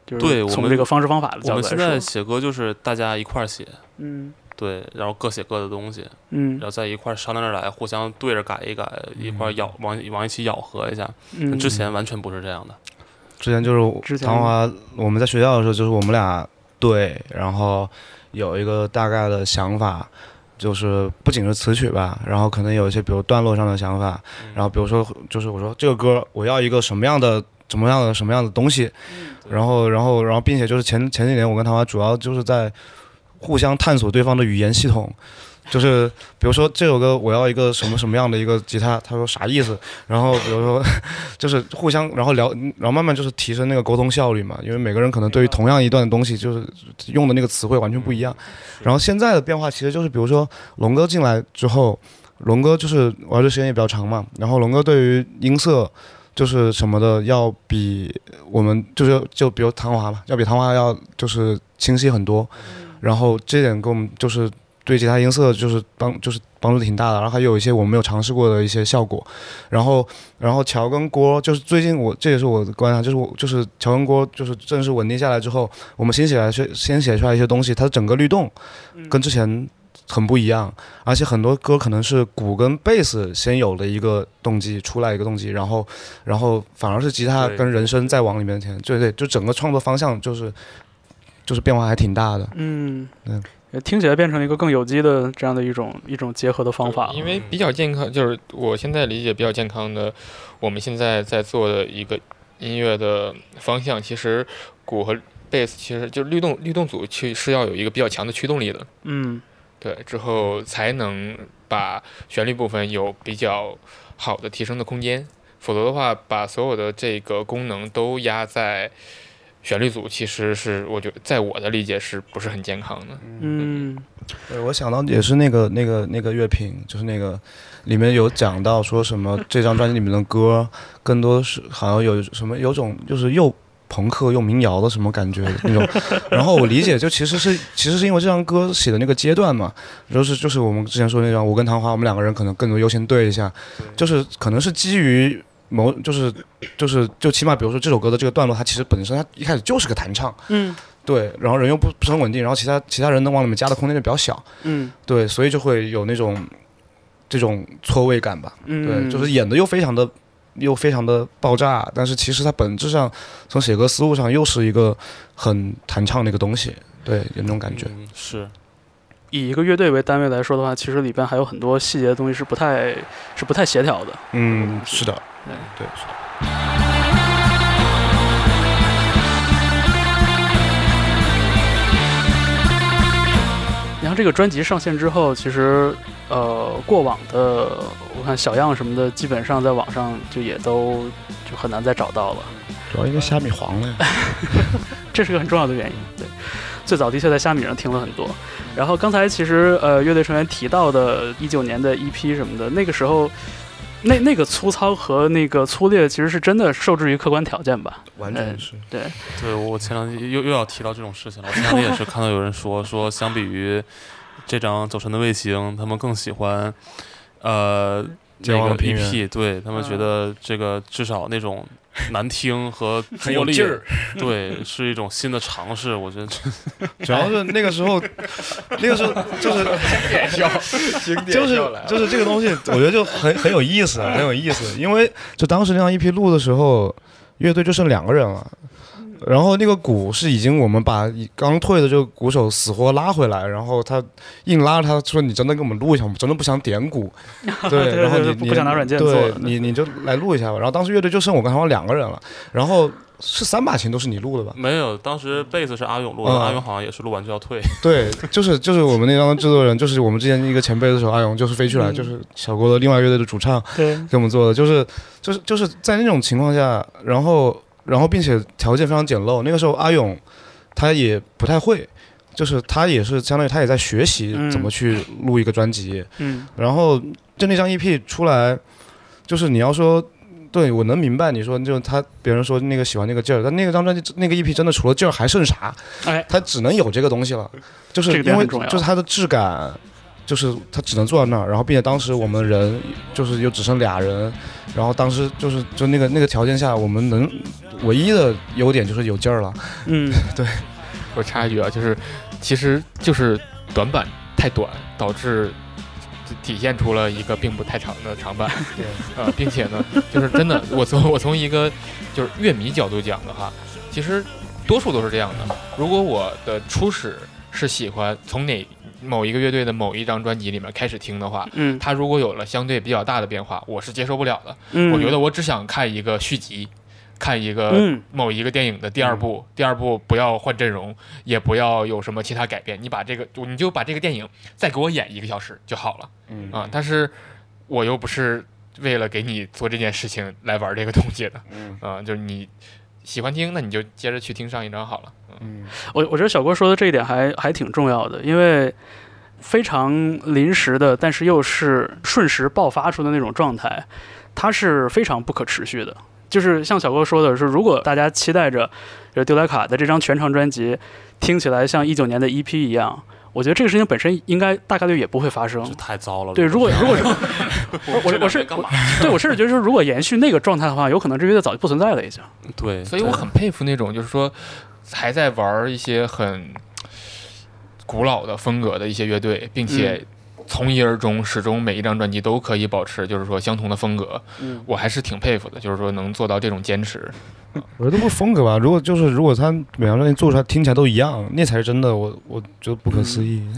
就是对我们从这个方式方法的我们现角度来说，在写歌就是大家一块儿写，嗯对，然后各写各的东西，嗯然后在一块儿商量着来，互相对着改一改，一块儿咬往往一起咬合一下。嗯，之前完全不是这样的。之前就之前是唐华，我们在学校的时候，就是我们俩对，然后有一个大概的想法，就是不仅是词曲吧，然后可能有一些比如段落上的想法，然后比如说就是我说这个歌我要一个什么样的。什么样的什么样的东西，然后然后然后，并且就是前前几年我跟唐华主要就是在互相探索对方的语言系统，就是比如说这首歌我要一个什么什么样的一个吉他，他说啥意思，然后比如说 就是互相，然后聊，然后慢慢就是提升那个沟通效率嘛，因为每个人可能对于同样一段东西，就是用的那个词汇完全不一样。然后现在的变化其实就是，比如说龙哥进来之后，龙哥就是玩的时间也比较长嘛，然后龙哥对于音色就是什么的要比我们就是就比如唐华嘛，要比唐华要就是清晰很多。然后这点跟我们就是对吉他音色就是帮就是帮助挺大的，然后还有一些我没有尝试过的一些效果，然后然后乔跟郭就是最近我这也是我的观察，就是我就是乔跟郭就是正式稳定下来之后，我们新写来先先写出来一些东西，它的整个律动跟之前很不一样，而且很多歌可能是鼓跟贝斯先有了一个动机出来一个动机，然后然后反而是吉他跟人声再往里面填，对对，就整个创作方向就是就是变化还挺大的。嗯，也听起来变成一个更有机的这样的一种一种结合的方法。因为比较健康，就是我现在理解比较健康的，我们现在在做的一个音乐的方向，其实鼓和贝斯其实就律动律动组去是要有一个比较强的驱动力的，嗯对，之后才能把旋律部分有比较好的提升的空间，否则的话，把所有的这个功能都压在旋律组，其实是我觉得在我的理解是不是很健康的？嗯对，我想到也是那个那个那个乐评，就是那个里面有讲到说什么这张专辑里面的歌更多是好像有什么有种就是又朋克又民谣的什么感觉那种，然后我理解就其实是其实是因为这张歌写的那个阶段嘛，就是就是我们之前说那张我跟唐华我们两个人可能更多优先对一下，就是可能是基于。某就是就是就起码比如说这首歌的这个段落，它其实本身它一开始就是个弹唱，嗯对，然后人又不不是很稳定，然后其他其他人能往里面加的空间就比较小，嗯对，所以就会有那种这种错位感吧。嗯，对，就是演的又非常的又非常的爆炸，但是其实它本质上从写歌思路上又是一个很弹唱的一个东西，对，有那种感觉。嗯是以一个乐队为单位来说的话，其实里边还有很多细节的东西是不太是不太协调的。嗯，是的，对对。然后这个专辑上线之后，其实呃过往的我看小样什么的，基本上在网上就也都就很难再找到了。主要因为虾米黄了呀。这是个很重要的原因。对，最早的确在虾米上听了很多。然后刚才其实呃乐队成员提到的一九年的 EP 什么的，那个时候那那个粗糙和那个粗劣，其实是真的受制于客观条件吧。完全是。对，对我前两天又又要提到这种事情了。我前两天也是看到有人说 说，相比于这张《走神的卫星》，他们更喜欢呃健忘那个的平原 EP，对他们觉得这个至少那种难听和拙劣很有劲儿，对，是一种新的尝试。我觉得这 主要是那个时候，那个时候就是点笑，经就是就是这个东西，我觉得就很很有意思，啊很有意思。因为就当时那张 EP 录的时候，乐队就剩两个人了。然后那个鼓是已经我们把刚退的这个鼓手死活拉回来，然后他硬拉着他说：“你真的给我们录一下，我们真的不想点鼓。”对，然后你你不想拿软件做你你就来录一下吧。然后当时乐队就剩我跟他们两个人了，然后是三把琴都是你录的吧？没有，当时贝斯是阿勇录的，嗯阿勇好像也是录完就要退。对，就是就是我们那张制作人，就是我们之前一个前辈的时候，阿勇就是飞去来，嗯就是小郭的另外乐队的主唱对，给我们做的，就是就是就是在那种情况下，然后然后并且条件非常简陋，那个时候阿勇他也不太会。就是他也是相当于他也在学习嗯怎么去录一个专辑，嗯然后就那张 EP 出来，就是你要说，对我能明白你说，就他别人说那个喜欢那个劲儿，但那个张专辑那个 EP 真的除了劲儿还剩啥？哎，他只能有这个东西了，就是因为就是它的质感，就是他只能坐在那儿，然后并且当时我们人就是又只剩俩人，然后当时就是就那个那个条件下，我们能唯一的优点就是有劲儿了，嗯，对我插一句啊，就是其实就是短板太短，导致体现出了一个并不太长的长板。对，呃，并且呢，就是真的，我从我从一个就是乐迷角度讲的话，其实多数都是这样的。如果我的初始是喜欢从哪某一个乐队的某一张专辑里面开始听的话，嗯它如果有了相对比较大的变化，我是接受不了的。嗯，我觉得我只想看一个续集，看一个嗯。某一个电影的第二部，第二部不要换阵容，也不要有什么其他改变，你把这个你就把这个电影再给我演一个小时就好了。嗯。啊！但是我又不是为了给你做这件事情来玩这个东西的。嗯。啊，就是你喜欢听，那你就接着去听上一张好了。嗯。嗯。我我觉得小郭说的这一点还还挺重要的，因为非常临时的，但是又是瞬时爆发出的那种状态，它是非常不可持续的。就是像小哥说的是，如果大家期待着呃丢莱卡的这张全长专辑听起来像一九年的 EP 一样，我觉得这个事情本身应该大概率也不会发生这。太糟了。对，如果如果说 我我我是干嘛？对我甚至觉得说，如果延续那个状态的话，有可能这乐队早就不存在了已经。对，所以我很佩服那种就是说还在玩一些很古老的风格的一些乐队，并且从一而终，始终每一张专辑都可以保持就是说相同的风格，嗯我还是挺佩服的，就是说能做到这种坚持。我觉得不是风格吧？如果就是如果他每张专辑做出来听起来都一样，那才是真的。我我觉得不可思议。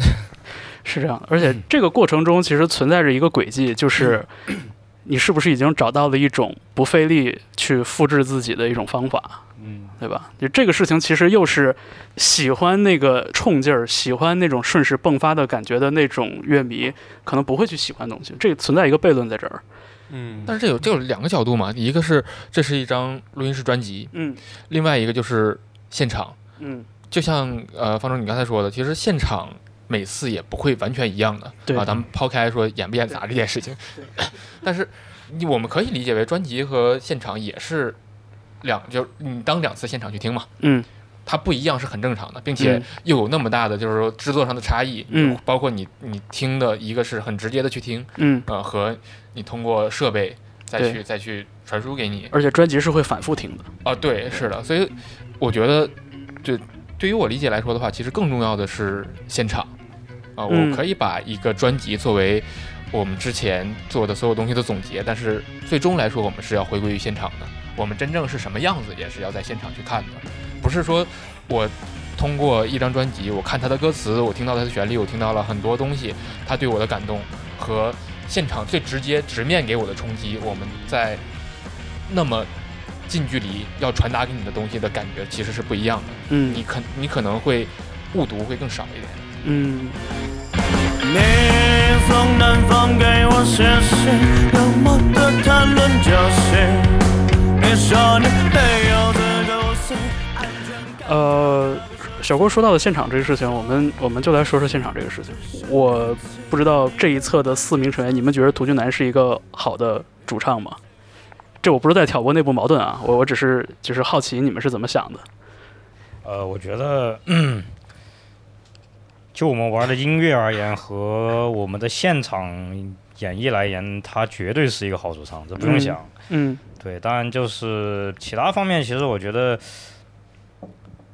是这样的，而且这个过程中其实存在着一个轨迹，就是 你是不是已经找到了一种不费力去复制自己的一种方法，嗯，对吧？就这个事情其实又是喜欢那个冲劲儿、喜欢那种瞬时迸发的感觉的那种乐迷，可能不会去喜欢东西，这存在一个悖论在这儿。嗯，但是这有这有两个角度嘛，一个是这是一张录音室专辑，嗯另外一个就是现场。嗯就像呃方舟你刚才说的，其实现场每次也不会完全一样的，对。啊，咱们抛开说演不演砸这件事情，但是你我们可以理解为专辑和现场也是两，就你当两次现场去听嘛，嗯。它不一样是很正常的，并且嗯。又有那么大的就是说制作上的差异，嗯。包括你你听的一个是很直接的去听，嗯，呃，和你通过设备再去再去传输给你，而且专辑是会反复听的。啊，对，是的，所以我觉得，对，对于我理解来说的话，其实更重要的是现场啊，嗯我可以把一个专辑作为我们之前做的所有东西的总结，但是最终来说，我们是要回归于现场的。我们真正是什么样子，也是要在现场去看的，不是说我通过一张专辑，我看他的歌词，我听到他的旋律，我听到了很多东西，他对我的感动和现场最直接直面给我的冲击，我们在那么近距离要传达给你的东西的感觉其实是不一样的。嗯你可你可能会误读会更少一点。嗯你从南方给我写信，幽默的谈论就行。你说你没有资格信。呃，小郭说到的现场这个事情，我们我们就来说说现场这个事情。我不知道这一侧的四名成员，你们觉得涂俊南是一个好的主唱吗？这我不是在挑拨内部矛盾啊，我我只是就是好奇你们是怎么想的。呃，我觉得，就我们玩的音乐而言和我们的现场演绎来言，它绝对是一个好主唱，这不用嗯想。嗯对，当然就是其他方面，其实我觉得，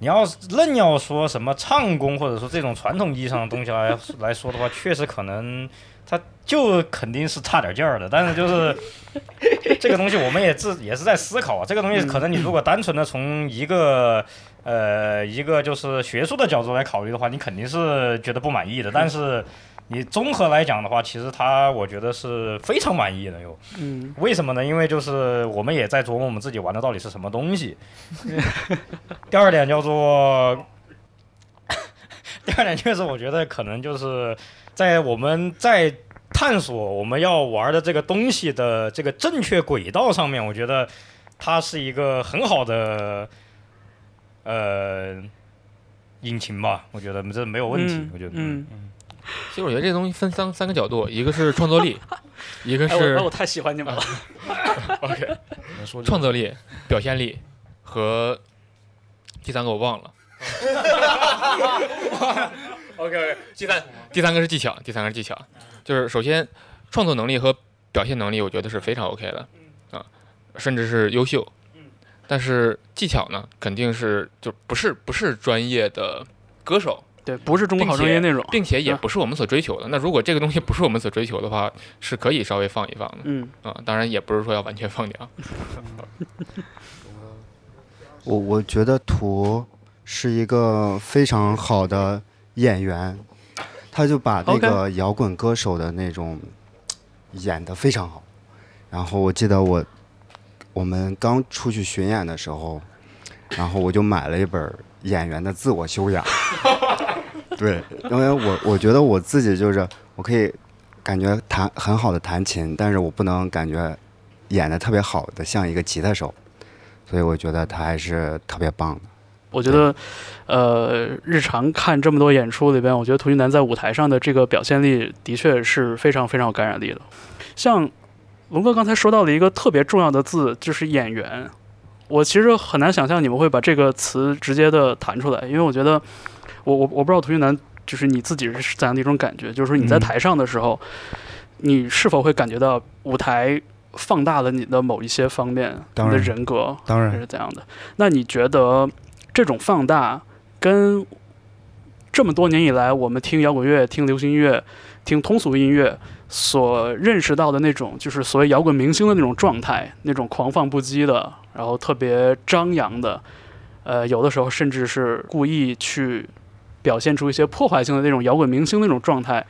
你要是愣要说什么唱功，或者说这种传统意义上的东西来来说的话，确实可能他就肯定是差点劲儿的。但是就是 这个东西，我们也自也是在思考啊。这个东西可能你如果单纯的从一个呃一个就是学术的角度来考虑的话，你肯定是觉得不满意的。但是你综合来讲的话，其实他我觉得是非常满意的哟。嗯为什么呢？因为就是我们也在琢磨我们自己玩的到底是什么东西。第二点叫做，第二点就是我觉得可能就是在我们在探索我们要玩的这个东西的这个正确轨道上面，我觉得它是一个很好的呃引擎吧。我觉得这没有问题。我觉得嗯，其实我觉得这东西分三三个角度，一个是创作力，一个哎，我是那我太喜欢你们了。OK 创作力、表现力和第三个我忘了。OK OK，第三第三个是技巧，第三个是技巧，就是首先创作能力和表现能力，我觉得是非常 OK 的啊，甚至是优秀。但是技巧呢，肯定是就不是不是专业的歌手，对，不是中国好声音那种。并且也啊不是我们所追求的。那如果这个东西不是我们所追求的话，是可以稍微放一放的嗯啊。当然也不是说要完全放掉。我我觉得图是一个非常好的演员，他就把那个摇滚歌手的那种演得非常好。然后我记得我我们刚出去巡演的时候，然后我就买了一本《演员的自我修养》。对，因为我我觉得我自己就是我可以感觉弹很好的弹琴，但是我不能感觉演的特别好的像一个吉他手。所以我觉得他还是特别棒的。我觉得，呃，日常看这么多演出里边，我觉得涂俊南在舞台上的这个表现力的确是非常非常有感染力的。像龙哥刚才说到了一个特别重要的字，就是演员。我其实很难想象你们会把这个词直接的弹出来，因为我觉得，我我我不知道涂俊南就是你自己是怎样的一种感觉，就是说你在嗯台上的时候，你是否会感觉到舞台放大了你的某一些方面，你的人格，当然是怎样的。那你觉得这种放大跟这么多年以来我们听摇滚乐、听流行音乐，听通俗音乐所认识到的那种，就是所谓摇滚明星的那种状态，那种狂放不羁的，然后特别张扬的，呃，有的时候甚至是故意去表现出一些破坏性的那种摇滚明星那种状态，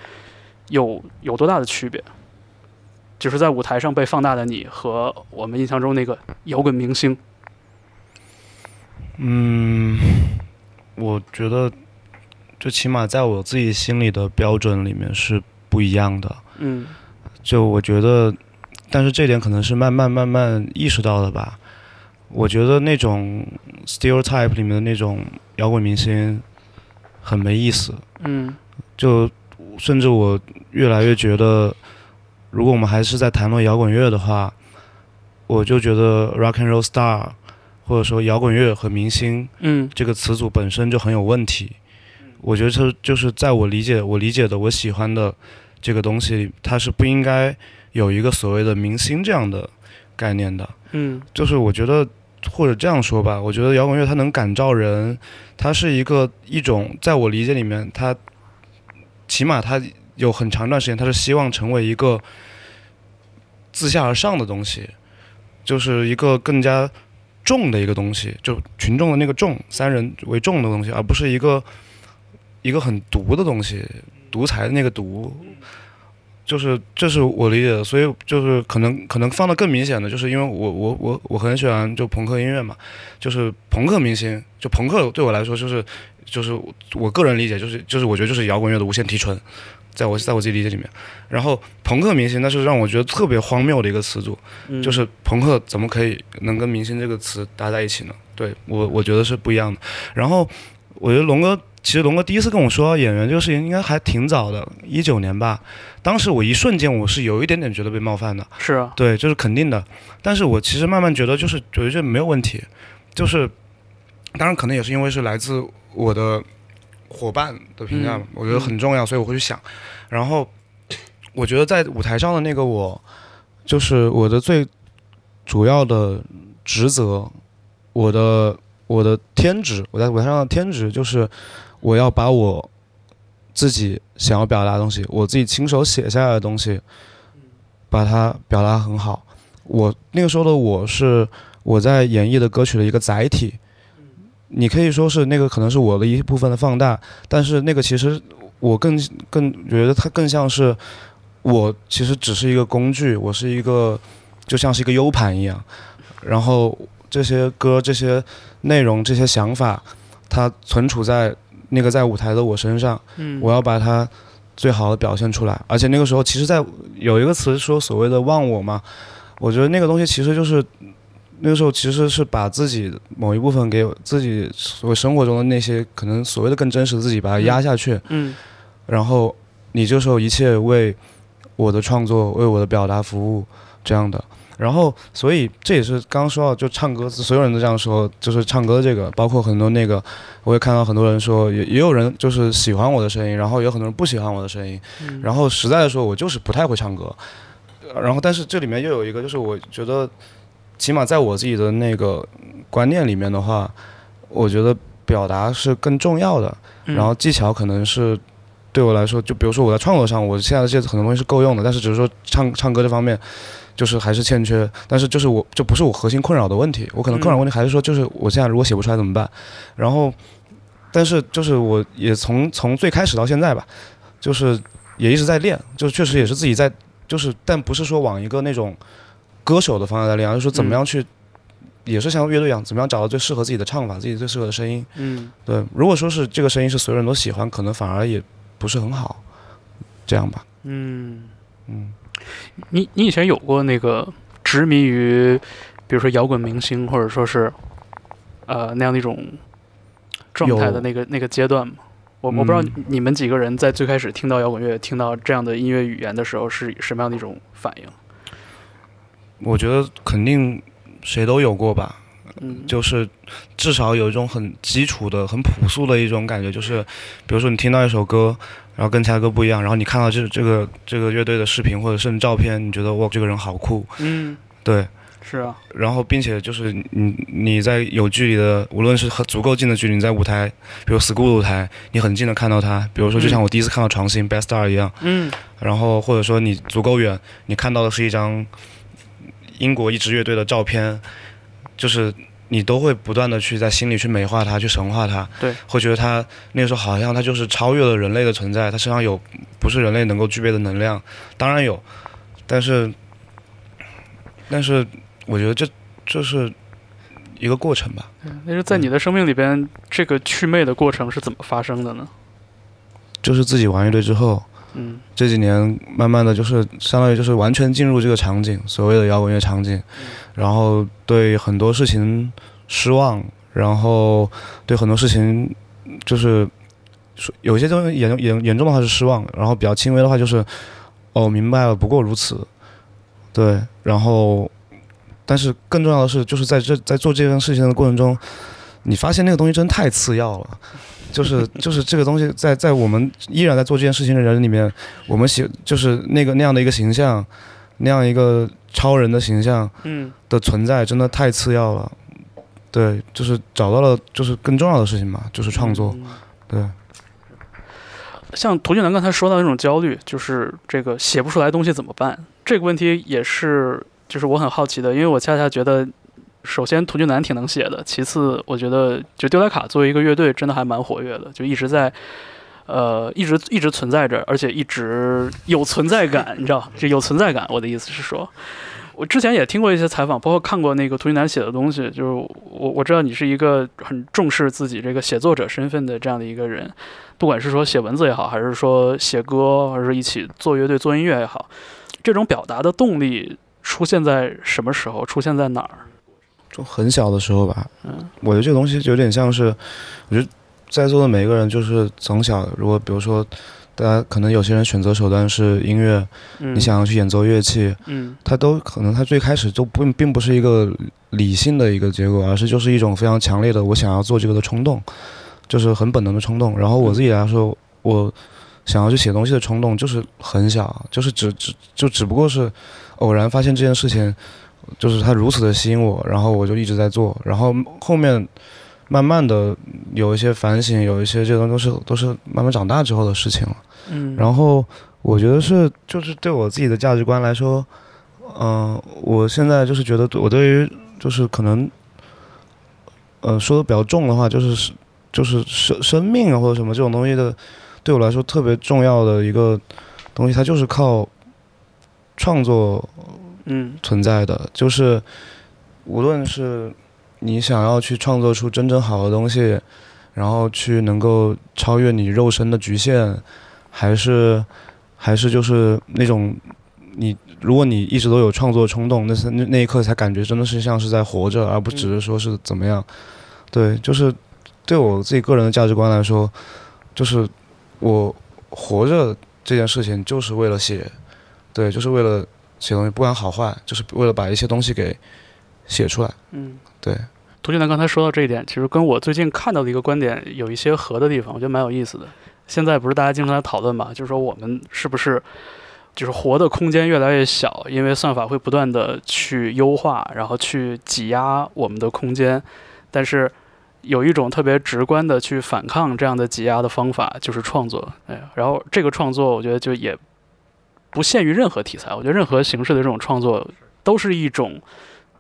有有多大的区别？就是在舞台上被放大的你和我们印象中那个摇滚明星，嗯，我觉得，就起码在我自己心里的标准里面是不一样的。嗯就我觉得，但是这点可能是慢慢慢慢意识到的吧。我觉得那种 stereotype 里面的那种摇滚明星很没意思，嗯就甚至我越来越觉得，如果我们还是在谈论摇滚乐的话，我就觉得 rock and roll star 或者说摇滚乐和明星嗯这个词组本身就很有问题。我觉得这就是在我理解我理解的我喜欢的这个东西，它是不应该有一个所谓的明星这样的概念的。嗯就是我觉得，或者这样说吧，我觉得摇滚乐它能感召人，它是一个一种，在我理解里面，它起码它有很长一段时间，它是希望成为一个自下而上的东西，就是一个更加重的一个东西，就群众的那个重，三人为重的东西，而不是一个一个很独的东西，独裁的那个独。就是这是我理解的，所以就是可能可能放的更明显的，就是因为我我我我很喜欢就朋克音乐嘛，就是朋克明星，就朋克对我来说就是就是我个人理解就是就是我觉得就是摇滚乐的无限提纯，在我在我自己理解里面，然后朋克明星那是让我觉得特别荒谬的一个词组，嗯，就是朋克怎么可以能跟明星这个词搭在一起呢？对我我觉得是不一样的。然后我觉得龙哥，其实龙哥第一次跟我说演员这个事情应该还挺早的，一九年吧。当时我一瞬间我是有一点点觉得被冒犯的，是啊，对，这是肯定的。但是我其实慢慢觉得，就是觉得这没有问题，就是当然可能也是因为是来自我的伙伴的评价嘛，我觉得很重要，所以我会去想。然后我觉得在舞台上的那个我，就是我的最主要的职责，我的我的天职，我在舞台上的天职就是我要把我自己想要表达的东西，我自己亲手写下来的东西，把它表达很好。我那个时候的我是我在演绎的歌曲的一个载体，你可以说是那个可能是我的一部分的放大，但是那个其实我更更觉得它更像是我其实只是一个工具，我是一个就像是一个 U 盘一样，然后这些歌、这些内容、这些想法，它存储在那个在舞台的我身上，嗯，我要把它最好的表现出来。而且那个时候，其实在有一个词说所谓的忘我嘛，我觉得那个东西其实就是那个时候其实是把自己某一部分给自己所谓生活中的那些可能所谓的更真实的自己把它压下去，嗯然后你这时候一切为我的创作、为我的表达服务这样的。然后，所以这也是刚刚说到，就唱歌，所有人都这样说，就是唱歌这个，包括很多那个，我也看到很多人说，也也有人就是喜欢我的声音，然后也有很多人不喜欢我的声音。嗯，然后实在的说，我就是不太会唱歌。呃然后，但是这里面又有一个，就是我觉得，起码在我自己的那个观念里面的话，我觉得表达是更重要的。嗯然后技巧可能是对我来说，就比如说我在创作上，我现在这些很多东西是够用的，但是只是说唱唱歌这方面，就是还是欠缺。但是就是我这不是我核心困扰的问题，我可能困扰问题还是说，就是我现在如果写不出来怎么办？然后，但是就是我也从从最开始到现在吧，就是也一直在练，就是确实也是自己在，就是但不是说往一个那种歌手的方向在练，而是说怎么样去。也是像乐队一样，怎么样找到最适合自己的唱法，自己最适合的声音。嗯对，如果说是这个声音是所有人都喜欢，可能反而也不是很好，这样吧。嗯，嗯，你你以前有过那个执迷于，比如说摇滚明星，或者说是呃那样的一种状态的那个那个阶段吗？我我不知道你们几个人在最开始听到摇滚乐、听到这样的音乐语言的时候是什么样的一种反应？我觉得肯定谁都有过吧，嗯，就是至少有一种很基础的、很朴素的一种感觉，就是比如说你听到一首歌，然后跟其他歌不一样，然后你看到这这个这个乐队的视频或者甚至照片，你觉得哇这个人好酷，嗯。对，是啊，然后并且就是你你在有距离的，无论是和足够近的距离，你在舞台，比如 school 舞台，你很近的看到他，比如说就像我第一次看到长星 Best Star 一样，嗯。然后或者说你足够远，你看到的是一张英国一支乐队的照片，就是你都会不断的去在心里去美化它，去神化它，对，会觉得它那个时候好像它就是超越了人类的存在，它身上有不是人类能够具备的能量，当然有，但是但是我觉得这这是一个过程吧，那是在你的生命里边，这个祛魅的过程是怎么发生的呢？就是自己玩乐队之后，嗯。这几年慢慢的就是相当于就是完全进入这个场景，所谓的摇滚乐场景，然后对很多事情失望，然后对很多事情就是说有些东西严严严重的话是失望，然后比较轻微的话就是哦明白了，不过如此，对，然后但是更重要的是就是在这在做这件事情的过程中，你发现那个东西真太次要了。就是 就是这个东西在在我们依然在做这件事情的人里面，我们喜就是那个那样的一个形象，那样一个超人的形象嗯的存在，真的太次要了。对，就是找到了就是更重要的事情嘛，就是创作。嗯对，像涂俊南刚才说到那种焦虑，就是这个写不出来东西怎么办？这个问题也是，就是我很好奇的，因为我恰恰觉得，首先涂俊南挺能写的，其次我觉得就丢莱卡作为一个乐队真的还蛮活跃的，就一直在。呃，一直一直存在着，而且一直有存在感，你知道，就有存在感。我的意思是说，我之前也听过一些采访，包括看过那个涂俊南写的东西，就是我我知道你是一个很重视自己这个写作者身份的这样的一个人，不管是说写文字也好，还是说写歌，还是一起做乐队做音乐也好，这种表达的动力出现在什么时候？出现在哪儿？就很小的时候吧，嗯。我觉得这个东西就有点像是，我觉得在座的每一个人就是从小，如果比如说大家可能有些人选择手段是音乐，嗯，你想要去演奏乐器，嗯。他都可能他最开始就不并不是一个理性的一个结果，而是就是一种非常强烈的我想要做这个的冲动，就是很本能的冲动。然后我自己来说，我想要去写东西的冲动就是很小，就是只只就只不过是偶然发现这件事情，就是它如此的吸引我，然后我就一直在做，然后后面。慢慢的有一些反省，有一些这种都是都是慢慢长大之后的事情了。嗯，然后我觉得是，就是对我自己的价值观来说，嗯、我现在就是觉得我对于就是可能，呃，说的比较重的话，就是就是生生命啊或者什么这种东西的，对我来说特别重要的一个东西，它就是靠创作嗯。存在的，就是无论是你想要去创作出真正好的东西，然后去能够超越你肉身的局限，还是还是就是那种你如果你一直都有创作冲动，那是那那一刻才感觉真的是像是在活着，而不只是说是怎么样。对，就是对我自己个人的价值观来说，就是我活着这件事情就是为了写，对，就是为了写东西，不管好坏，就是为了把一些东西给写出来。嗯。对，涂俊南刚才说到这一点，其实跟我最近看到的一个观点有一些合的地方，我觉得蛮有意思的。现在不是大家经常在讨论嘛，就是说我们是不是就是活的空间越来越小，因为算法会不断的去优化，然后去挤压我们的空间，但是有一种特别直观的去反抗这样的挤压的方法，就是创作。哎呀，然后这个创作，我觉得就也不限于任何题材，我觉得任何形式的这种创作都是一种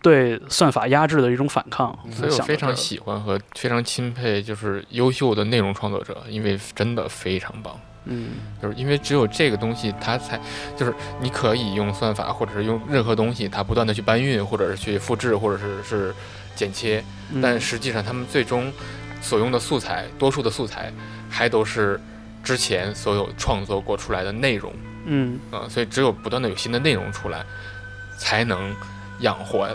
对算法压制的一种反抗。所以我非常喜欢和非常钦佩，就是优秀的内容创作者，因为真的非常棒。嗯就是因为只有这个东西，它才就是你可以用算法，或者是用任何东西，它不断的去搬运，或者是去复制，或者是是剪切，嗯但实际上他们最终所用的素材，多数的素材还都是之前所有创作过出来的内容嗯啊、所以只有不断的有新的内容出来，才能养活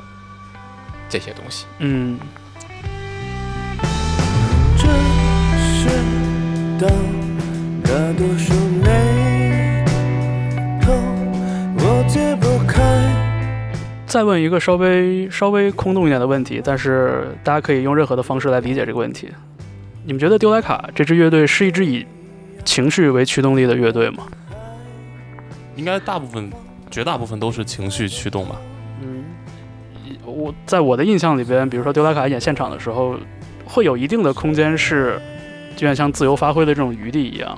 这些东西。嗯这世道大多数眉头我解不开。再问一个稍微稍微空洞一点的问题，但是大家可以用任何的方式来理解这个问题。你们觉得丢莱卡这支乐队是一支以情绪为驱动力的乐队吗？应该大部分、绝大部分都是情绪驱动吧。嗯，我在我的印象里边，比如说丢拉卡演现场的时候，会有一定的空间是，就像像自由发挥的这种余地一样。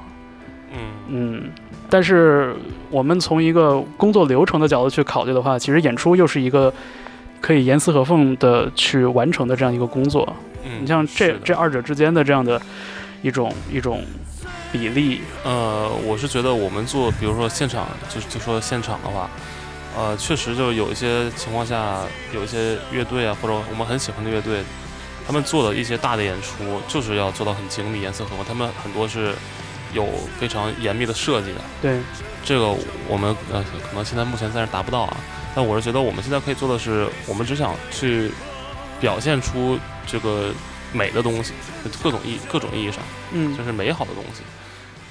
嗯嗯，但是我们从一个工作流程的角度去考虑的话，其实演出又是一个可以严丝合缝的去完成的这样一个工作。嗯，你像这这二者之间的这样的一种一种比例，呃，我是觉得我们做，比如说现场，就就说现场的话，呃，确实就是有一些情况下，有一些乐队啊，或者我们很喜欢的乐队，他们做的一些大的演出，就是要做到很精密、严丝合缝，他们很多是有非常严密的设计的。对，这个我们呃可能现在目前暂时达不到啊，但我是觉得我们现在可以做的是，我们只想去表现出这个美的东西，各种意各种意义上。嗯就是美好的东西。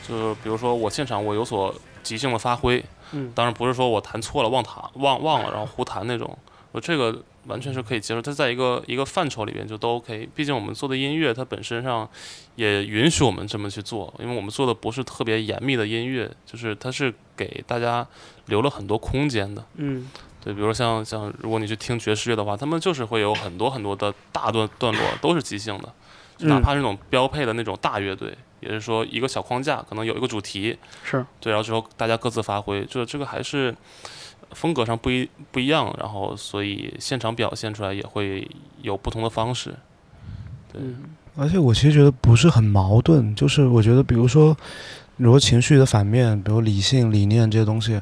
就是比如说我现场我有所即兴的发挥，嗯当然不是说我弹错了忘弹忘忘了然后胡弹那种，我这个完全是可以接受，它在一个一个范畴里边就都 OK。毕竟我们做的音乐它本身上也允许我们这么去做，因为我们做的不是特别严密的音乐，就是它是给大家留了很多空间的。嗯对，比如说像像如果你去听爵士乐的话，他们就是会有很多很多的大段段落都是即兴的，就哪嗯怕是那种标配的那种大乐队，也是说一个小框架，可能有一个主题，是。对，然后之后大家各自发挥，就这个还是风格上不一不一样，然后所以现场表现出来也会有不同的方式。对，嗯。而且我其实觉得不是很矛盾，就是我觉得，比如说，如果情绪的反面，比如理性、理念这些东西，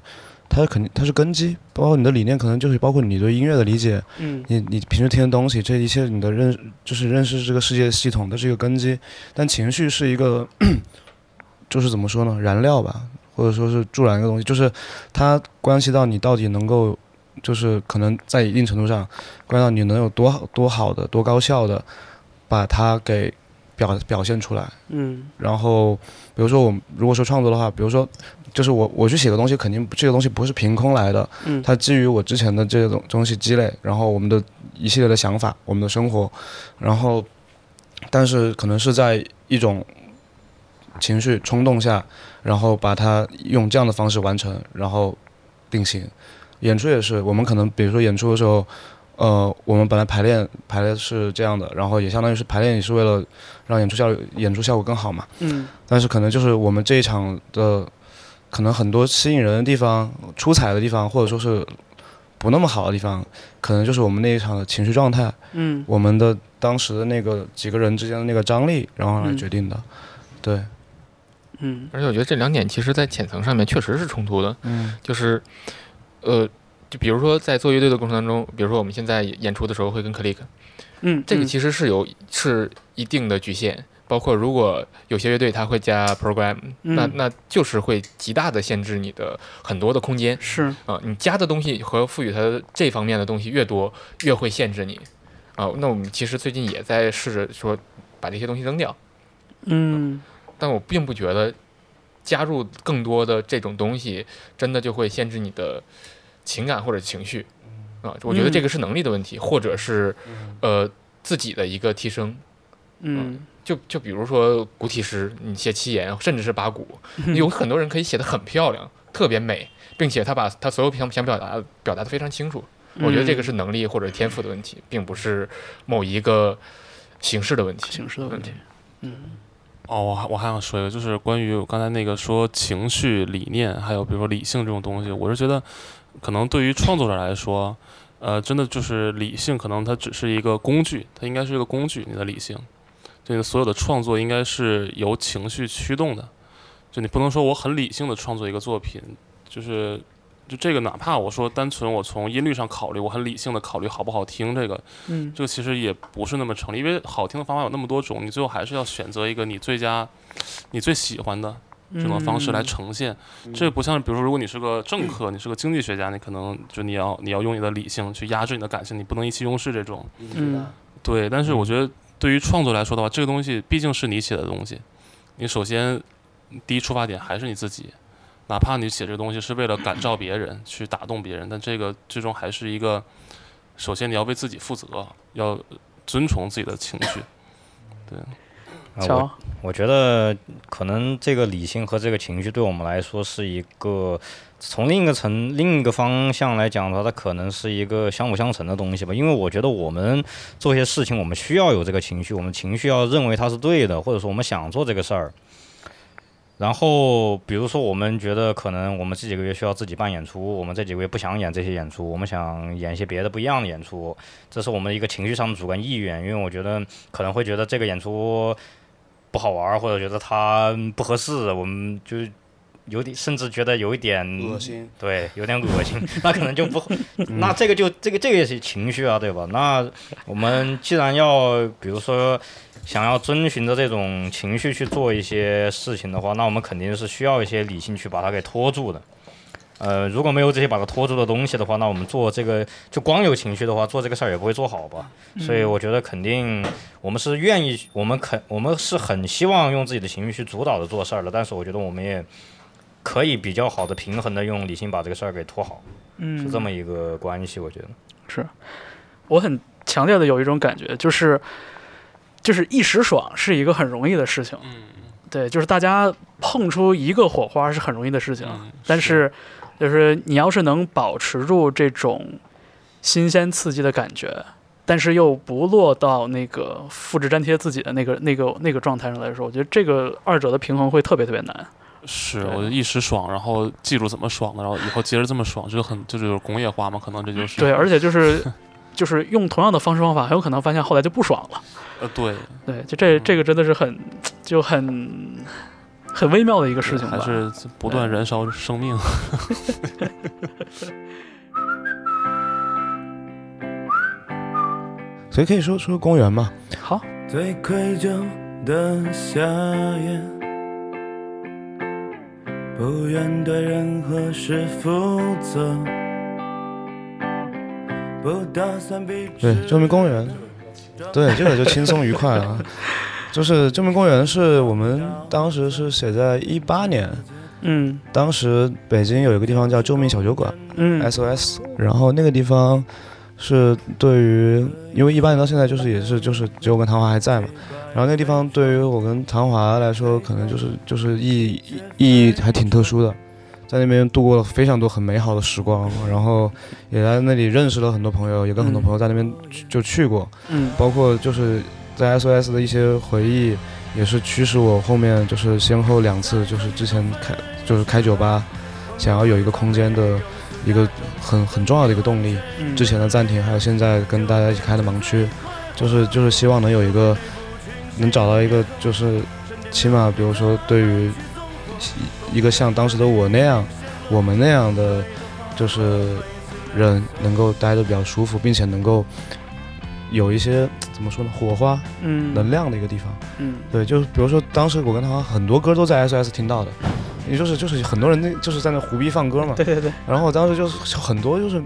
它肯定它是根基，包括你的理念，可能就是包括你对音乐的理解，嗯你你平时听的东西，这一切你的认就是认识这个世界系统，它是一个根基。但情绪是一个，就是怎么说呢，燃料吧，或者说是助燃一个东西，就是它关系到你到底能够，就是可能在一定程度上，关系到你能有多好多好的、多高效的把它给表表现出来。嗯然后，比如说我们如果说创作的话，比如说，就是我我去写个东西，肯定这个东西不是凭空来的，嗯它基于我之前的这个东东西积累，然后我们的一系列的想法，我们的生活，然后，但是可能是在一种情绪冲动下，然后把它用这样的方式完成，然后定型。演出也是，我们可能比如说演出的时候，呃，我们本来排练排练是这样的，然后也相当于是排练也是为了让演出效率演出效果更好嘛。嗯。但是可能就是我们这一场的可能很多吸引人的地方、出彩的地方，或者说是不那么好的地方，可能就是我们那一场的情绪状态，嗯。我们的当时的那个几个人之间的那个张力，然后来嗯决定的。对，嗯。而且我觉得这两点其实在浅层上面确实是冲突的，嗯。就是，呃，就比如说在做乐队的过程当中，比如说我们现在演出的时候会跟 Click，嗯，这个嗯。其实是有是一定的局限，包括如果有些乐队它会加 program，、那嗯。那就是会极大的限制你的很多的空间是。啊、你加的东西和赋予它这方面的东西越多，越会限制你。啊、那我们其实最近也在试着说把这些东西扔掉，嗯。但我并不觉得加入更多的这种东西真的就会限制你的情感或者情绪啊。我觉得这个是能力的问题，或者是呃自己的一个提升。嗯就就比如说古体诗，你写七言，甚至是八股，嗯有很多人可以写的很漂亮，特别美，并且他把他所有想想表达表达的非常清楚。我觉得这个是能力或者天赋的问题，并不是某一个形式的问题。形式的问题。嗯哦，我还我还想说一个，就是关于我刚才那个说情绪、理念，还有比如说理性这种东西，我是觉得，可能对于创作者来说，呃，真的就是理性，可能它只是一个工具，它应该是一个工具。你的理性，就你所有的创作应该是由情绪驱动的，就你不能说我很理性的创作一个作品，就是就这个，哪怕我说单纯我从音律上考虑，我很理性的考虑好不好听，这个嗯这个其实也不是那么成立，因为好听的方法有那么多种，你最后还是要选择一个你最佳、你最喜欢的这种方式来嗯呈现。这不像，比如说，如果你是个政客，你是个经济学家，你可能就你要你要用你的理性去压制你的感性，你不能意气用事这种。嗯对，但是我觉得对于创作来说的话，这个东西毕竟是你写的东西，你首先第一出发点还是你自己，哪怕你写这个东西是为了感召别人，去打动别人，但这个最终还是一个，首先你要为自己负责，要遵从自己的情绪。啊乔我我觉得可能这个理性和这个情绪对我们来说是一个从另一个层、另一个方向来讲的话，它可能是一个相辅相成的东西吧。因为我觉得我们做一些事情，我们需要有这个情绪，我们情绪要认为它是对的，或者说我们想做这个事儿。然后，比如说，我们觉得可能我们这几个月需要自己办演出，我们这几个月不想演这些演出，我们想演一些别的不一样的演出，这是我们一个情绪上的主观意愿。因为我觉得可能会觉得这个演出不好玩儿，或者觉得它不合适，我们就有点，甚至觉得有一点恶心。对，有点恶心，那可能就不，那这个就这个这个也是情绪啊，对吧？那我们既然要，比如说想要遵循着这种情绪去做一些事情的话，那我们肯定是需要一些理性去把它给拖住的。呃，如果没有这些把它拖住的东西的话，那我们做这个就光有情绪的话，做这个事儿也不会做好吧。所以我觉得肯定我们是愿意，我们肯我们是很希望用自己的情绪去主导着做事儿的。但是我觉得我们也可以比较好的平衡的用理性把这个事儿给拖好，嗯，是这么一个关系。我觉得，是，我很强烈的有一种感觉，就是就是一时爽是一个很容易的事情，嗯，对，就是大家碰出一个火花是很容易的事情，嗯但是就是你要是能保持住这种新鲜刺激的感觉。但是又不落到那个复制粘贴自己的那个那个那个状态上来说，我觉得这个二者的平衡会特别特别难。是，对我就一时爽，然后记住怎么爽的，然后以后接着这么爽，就很这就是工业化嘛，可能这就是对，而且就是就是用同样的方式方法，很有可能发现后来就不爽了。呃对，对，就这这个真的是很就很很微妙的一个事情吧。还是不断燃烧生命。所以可以说说公园嘛，好，最愧疚的夏夜，不愿对任何事负责，不打算对，周明公园，对，这个就轻松愉快了。就是救命公园是我们当时是写在一八年，嗯。当时北京有一个地方叫救命小酒馆嗯。SOS，然后那个地方是对于，因为一八年到现在就是也是就是只有我跟唐华还在嘛，然后那个地方对于我跟唐华来说，可能就是就是意义意义还挺特殊的，在那边度过了非常多很美好的时光，然后也在那里认识了很多朋友，也跟很多朋友在那边就去过，嗯。包括就是在 SOS 的一些回忆，也是驱使我后面就是先后两次就是之前开就是开酒吧，想要有一个空间的一个很很重要的一个动力。嗯，之前的暂停，还有现在跟大家一起开的盲区，就是就是希望能有一个能找到一个就是起码比如说对于一个像当时的我那样，我们那样的就是人能够待得比较舒服，并且能够有一些怎么说呢火花嗯能量的一个地方。嗯对，就是比如说当时我跟他很多歌都在 SOS 听到的，也就是就是很多人那就是在那胡逼放歌嘛。对对对，然后我当时就是很多就是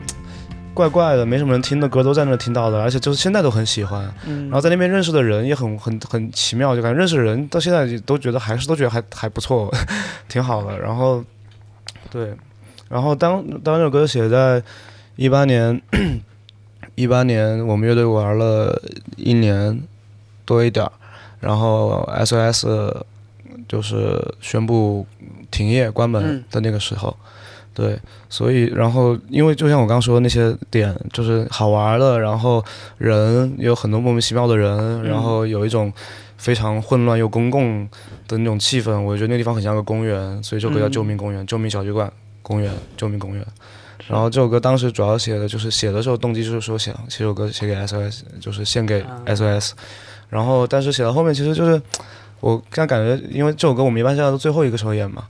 怪怪的，没什么人听的歌都在那听到的，而且就是现在都很喜欢。嗯，然后在那边认识的人也很很很奇妙，就感觉认识的人到现在都觉得还是都觉得还还不错，挺好的。然后对，然后当当这首歌写在一八年，一八年我们乐队玩了一年多一点儿，然后 SOS 就是宣布停业关门嗯的那个时候。对，所以然后因为就像我刚刚说的那些点，就是好玩的，然后人有很多莫名其妙的人，然后有一种非常混乱又公共的那种气氛，我觉得那地方很像个公园，所以这首歌叫嗯救命公园，救命小酒馆公园，救命公园。然后这首歌当时主要写的就是写的时候动机就是说想写首歌写给 SOS，就是献给啊 SOS。然后但是写到后面其实就是我现在感觉，因为这首歌我们一般现在都最后一个时候演嘛。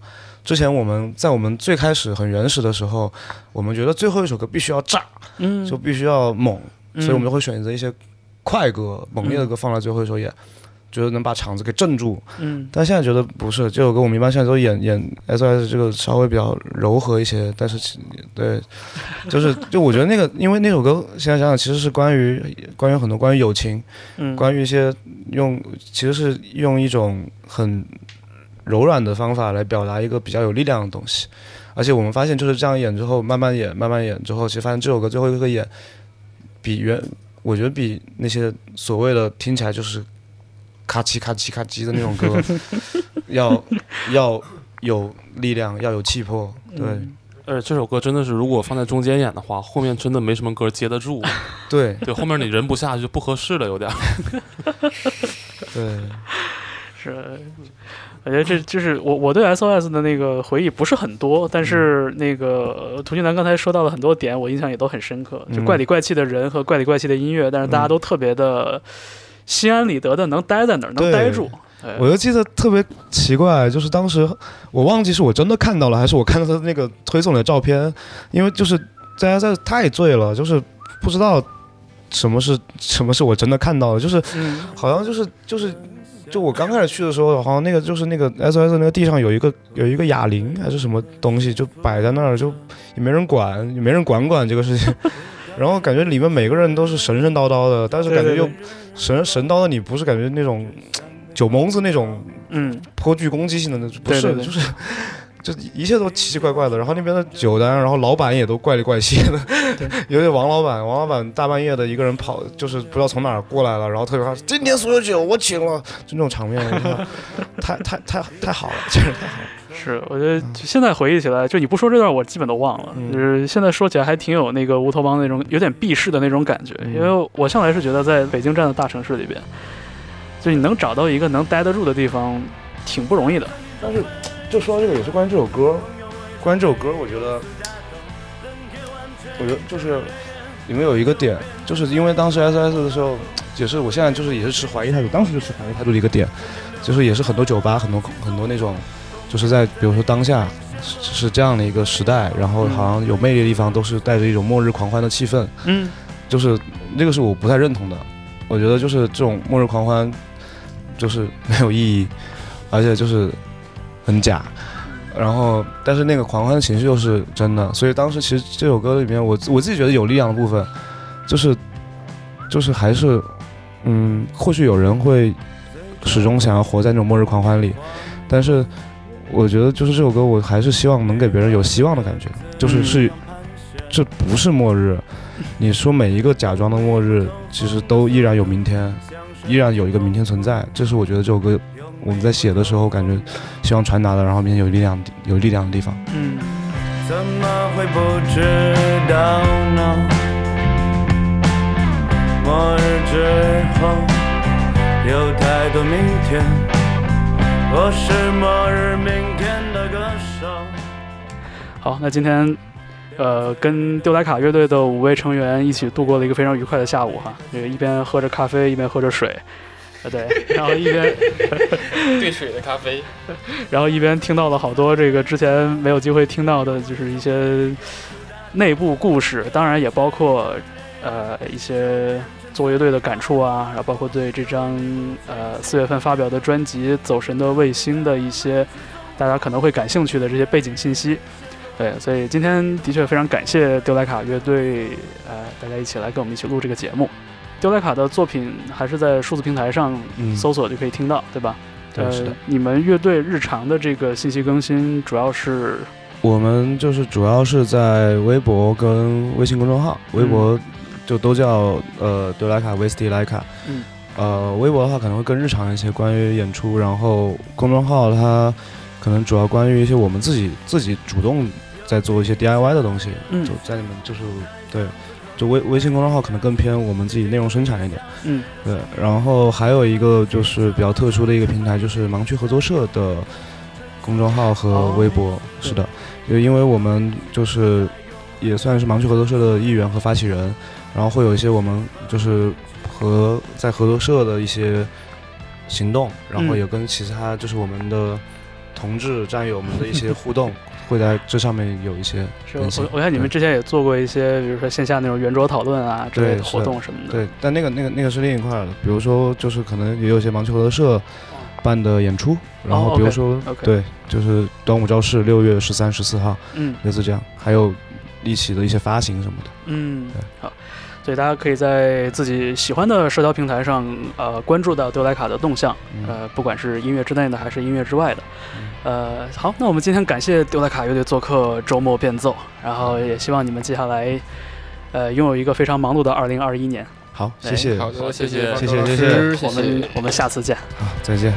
之前我们在我们最开始很原始的时候，我们觉得最后一首歌必须要炸，嗯就必须要猛，嗯所以我们就会选择一些快歌、猛烈的歌放在最后一首演，觉得能把场子给镇住。嗯。但现在觉得不是，这首歌我们一般现在都演演 SOS 这个稍微比较柔和一些，但是其对，就是就我觉得那个，因为那首歌现在想想其实是关于关于很多关于友情，嗯，关于一些用其实是用一种很柔软的方法来表达一个比较有力量的东西，而且我们发现就是这样演之后，慢慢演慢慢演之后，其实发现这首歌最后一个演比原我觉得比那些所谓的听起来就是咔叽咔叽咔叽的那种歌 要要有力量，要有气魄，对，嗯。呃，这首歌真的是，如果放在中间演的话，后面真的没什么歌接得住。对。对，后面你人不下去就不合适了，有点。对，是，我觉得这就是我我对 SOS 的那个回忆不是很多，但是那个涂俊南刚才说到了很多点，我印象也都很深刻，就嗯。怪里怪气的人和怪里怪气的音乐，但是大家嗯。都特别的心安理得的能待在哪儿，能待住。哎我就记得特别奇怪，就是当时我忘记是我真的看到了，还是我看到他那个推送的照片，因为就是大家在太醉了，就是不知道什么是什么是我真的看到的，就是嗯好像就是就是。就我刚开始去的时候，好像那个就是那个 SOS 那个地上有一个有一个哑铃还是什么东西，就摆在那儿，就也没人管，也没人管管这个事情。然后感觉里面每个人都是神神叨叨的，但是感觉又神神叨的你不是感觉那种酒蒙子那种嗯，颇具攻击性的那种，不是，就是 就一切都奇奇怪怪的。然后那边的酒单，然后老板也都怪里怪气的，尤其 王老板，王老板大半夜的一个人跑，就是不知道从哪儿过来了，然后特别怕今天所有酒我请了，就那种场面，太太太太好了，真是太好了。是，我觉得现在回忆起来，就你不说这段，我基本都忘了。嗯就是现在说起来，还挺有那个乌托邦那种有点避世的那种感觉。嗯因为我向来是觉得，在北京这样的大城市里边，就你能找到一个能待得住的地方，挺不容易的。但是就说到这个，也是关于这首歌，关于这首歌，我觉得，我觉得就是里面有一个点，就是因为当时 S S 的时候，也是我现在就是也是持怀疑态度，当时就持怀疑态度的一个点，就是也是很多酒吧，很多很多那种，就是在比如说当下是是这样的一个时代，然后好像有魅力的地方都是带着一种末日狂欢的气氛，嗯，就是那个是我不太认同的。我觉得就是这种末日狂欢，就是没有意义，而且就是很假。然后，但是那个狂欢的情绪又是真的，所以当时其实这首歌里面我，我自己觉得有力量的部分，就是就是还是，嗯，或许有人会始终想要活在那种末日狂欢里，但是我觉得就是这首歌，我还是希望能给别人有希望的感觉，就是嗯是这不是末日，你说每一个假装的末日，其实都依然有明天，依然有一个明天存在。这是我觉得这首歌我们在写的时候，感觉希望传达的，然后并且有力量、有力量的地方。嗯，怎么会不知道呢？末日之后有太多明天，我是末日明天的歌手。好，那今天。呃，跟丢莱卡乐队的五位成员一起度过了一个非常愉快的下午哈，这个一边喝着咖啡，一边喝着水，呃对，然后一边兑水的咖啡，然后一边听到了好多这个之前没有机会听到的，就是一些内部故事，当然也包括呃一些做乐队的感触啊，然后包括对这张呃四月份发表的专辑《走神的卫星》的一些大家可能会感兴趣的这些背景信息。对，所以今天的确非常感谢丢莱卡乐队，呃，大家一起来跟我们一起录这个节目。丢莱卡的作品还是在数字平台上嗯搜索就可以听到，对吧？对，是的呃。，你们乐队日常的这个信息更新主要是我们就是主要是在微博跟微信公众号，微博就都叫呃德莱卡威斯蒂莱卡，嗯，呃，微博的话可能会更日常一些，关于演出，然后公众号它可能主要关于一些我们自己自己主动在做一些 DIY 的东西，嗯。就在里面就是对，就微微信公众号可能更偏我们自己内容生产一点，嗯。对，然后还有一个就是比较特殊的一个平台，就是盲区合作社的公众号和微博。是的，就因为我们就是也算是盲区合作社的一员和发起人，然后会有一些我们就是和在合作社的一些行动，然后嗯也跟其他就是我们的同志战友们的一些互动，会在这上面有一些是我我看你们之前也做过一些，比如说线下那种圆桌讨论啊之类的活动什么的。对，但那个那个那个是另一块儿的，比如说就是可能也有一些盲区合作社办的演出，然后比如说、对，就是端午招式六月十三、十四号，嗯类似这样，还有一起的一些发行什么的。嗯对，好。所以大家可以在自己喜欢的社交平台上，呃，关注到丢莱卡的动向，嗯呃，不管是音乐之内的还是音乐之外的。呃，好，那我们今天感谢丢莱卡乐队做客周末变奏，然后也希望你们接下来，呃，拥有一个非常忙碌的二零二一年。好，哎谢谢，好的，谢谢谢谢谢谢我们我们下次见。好，再见。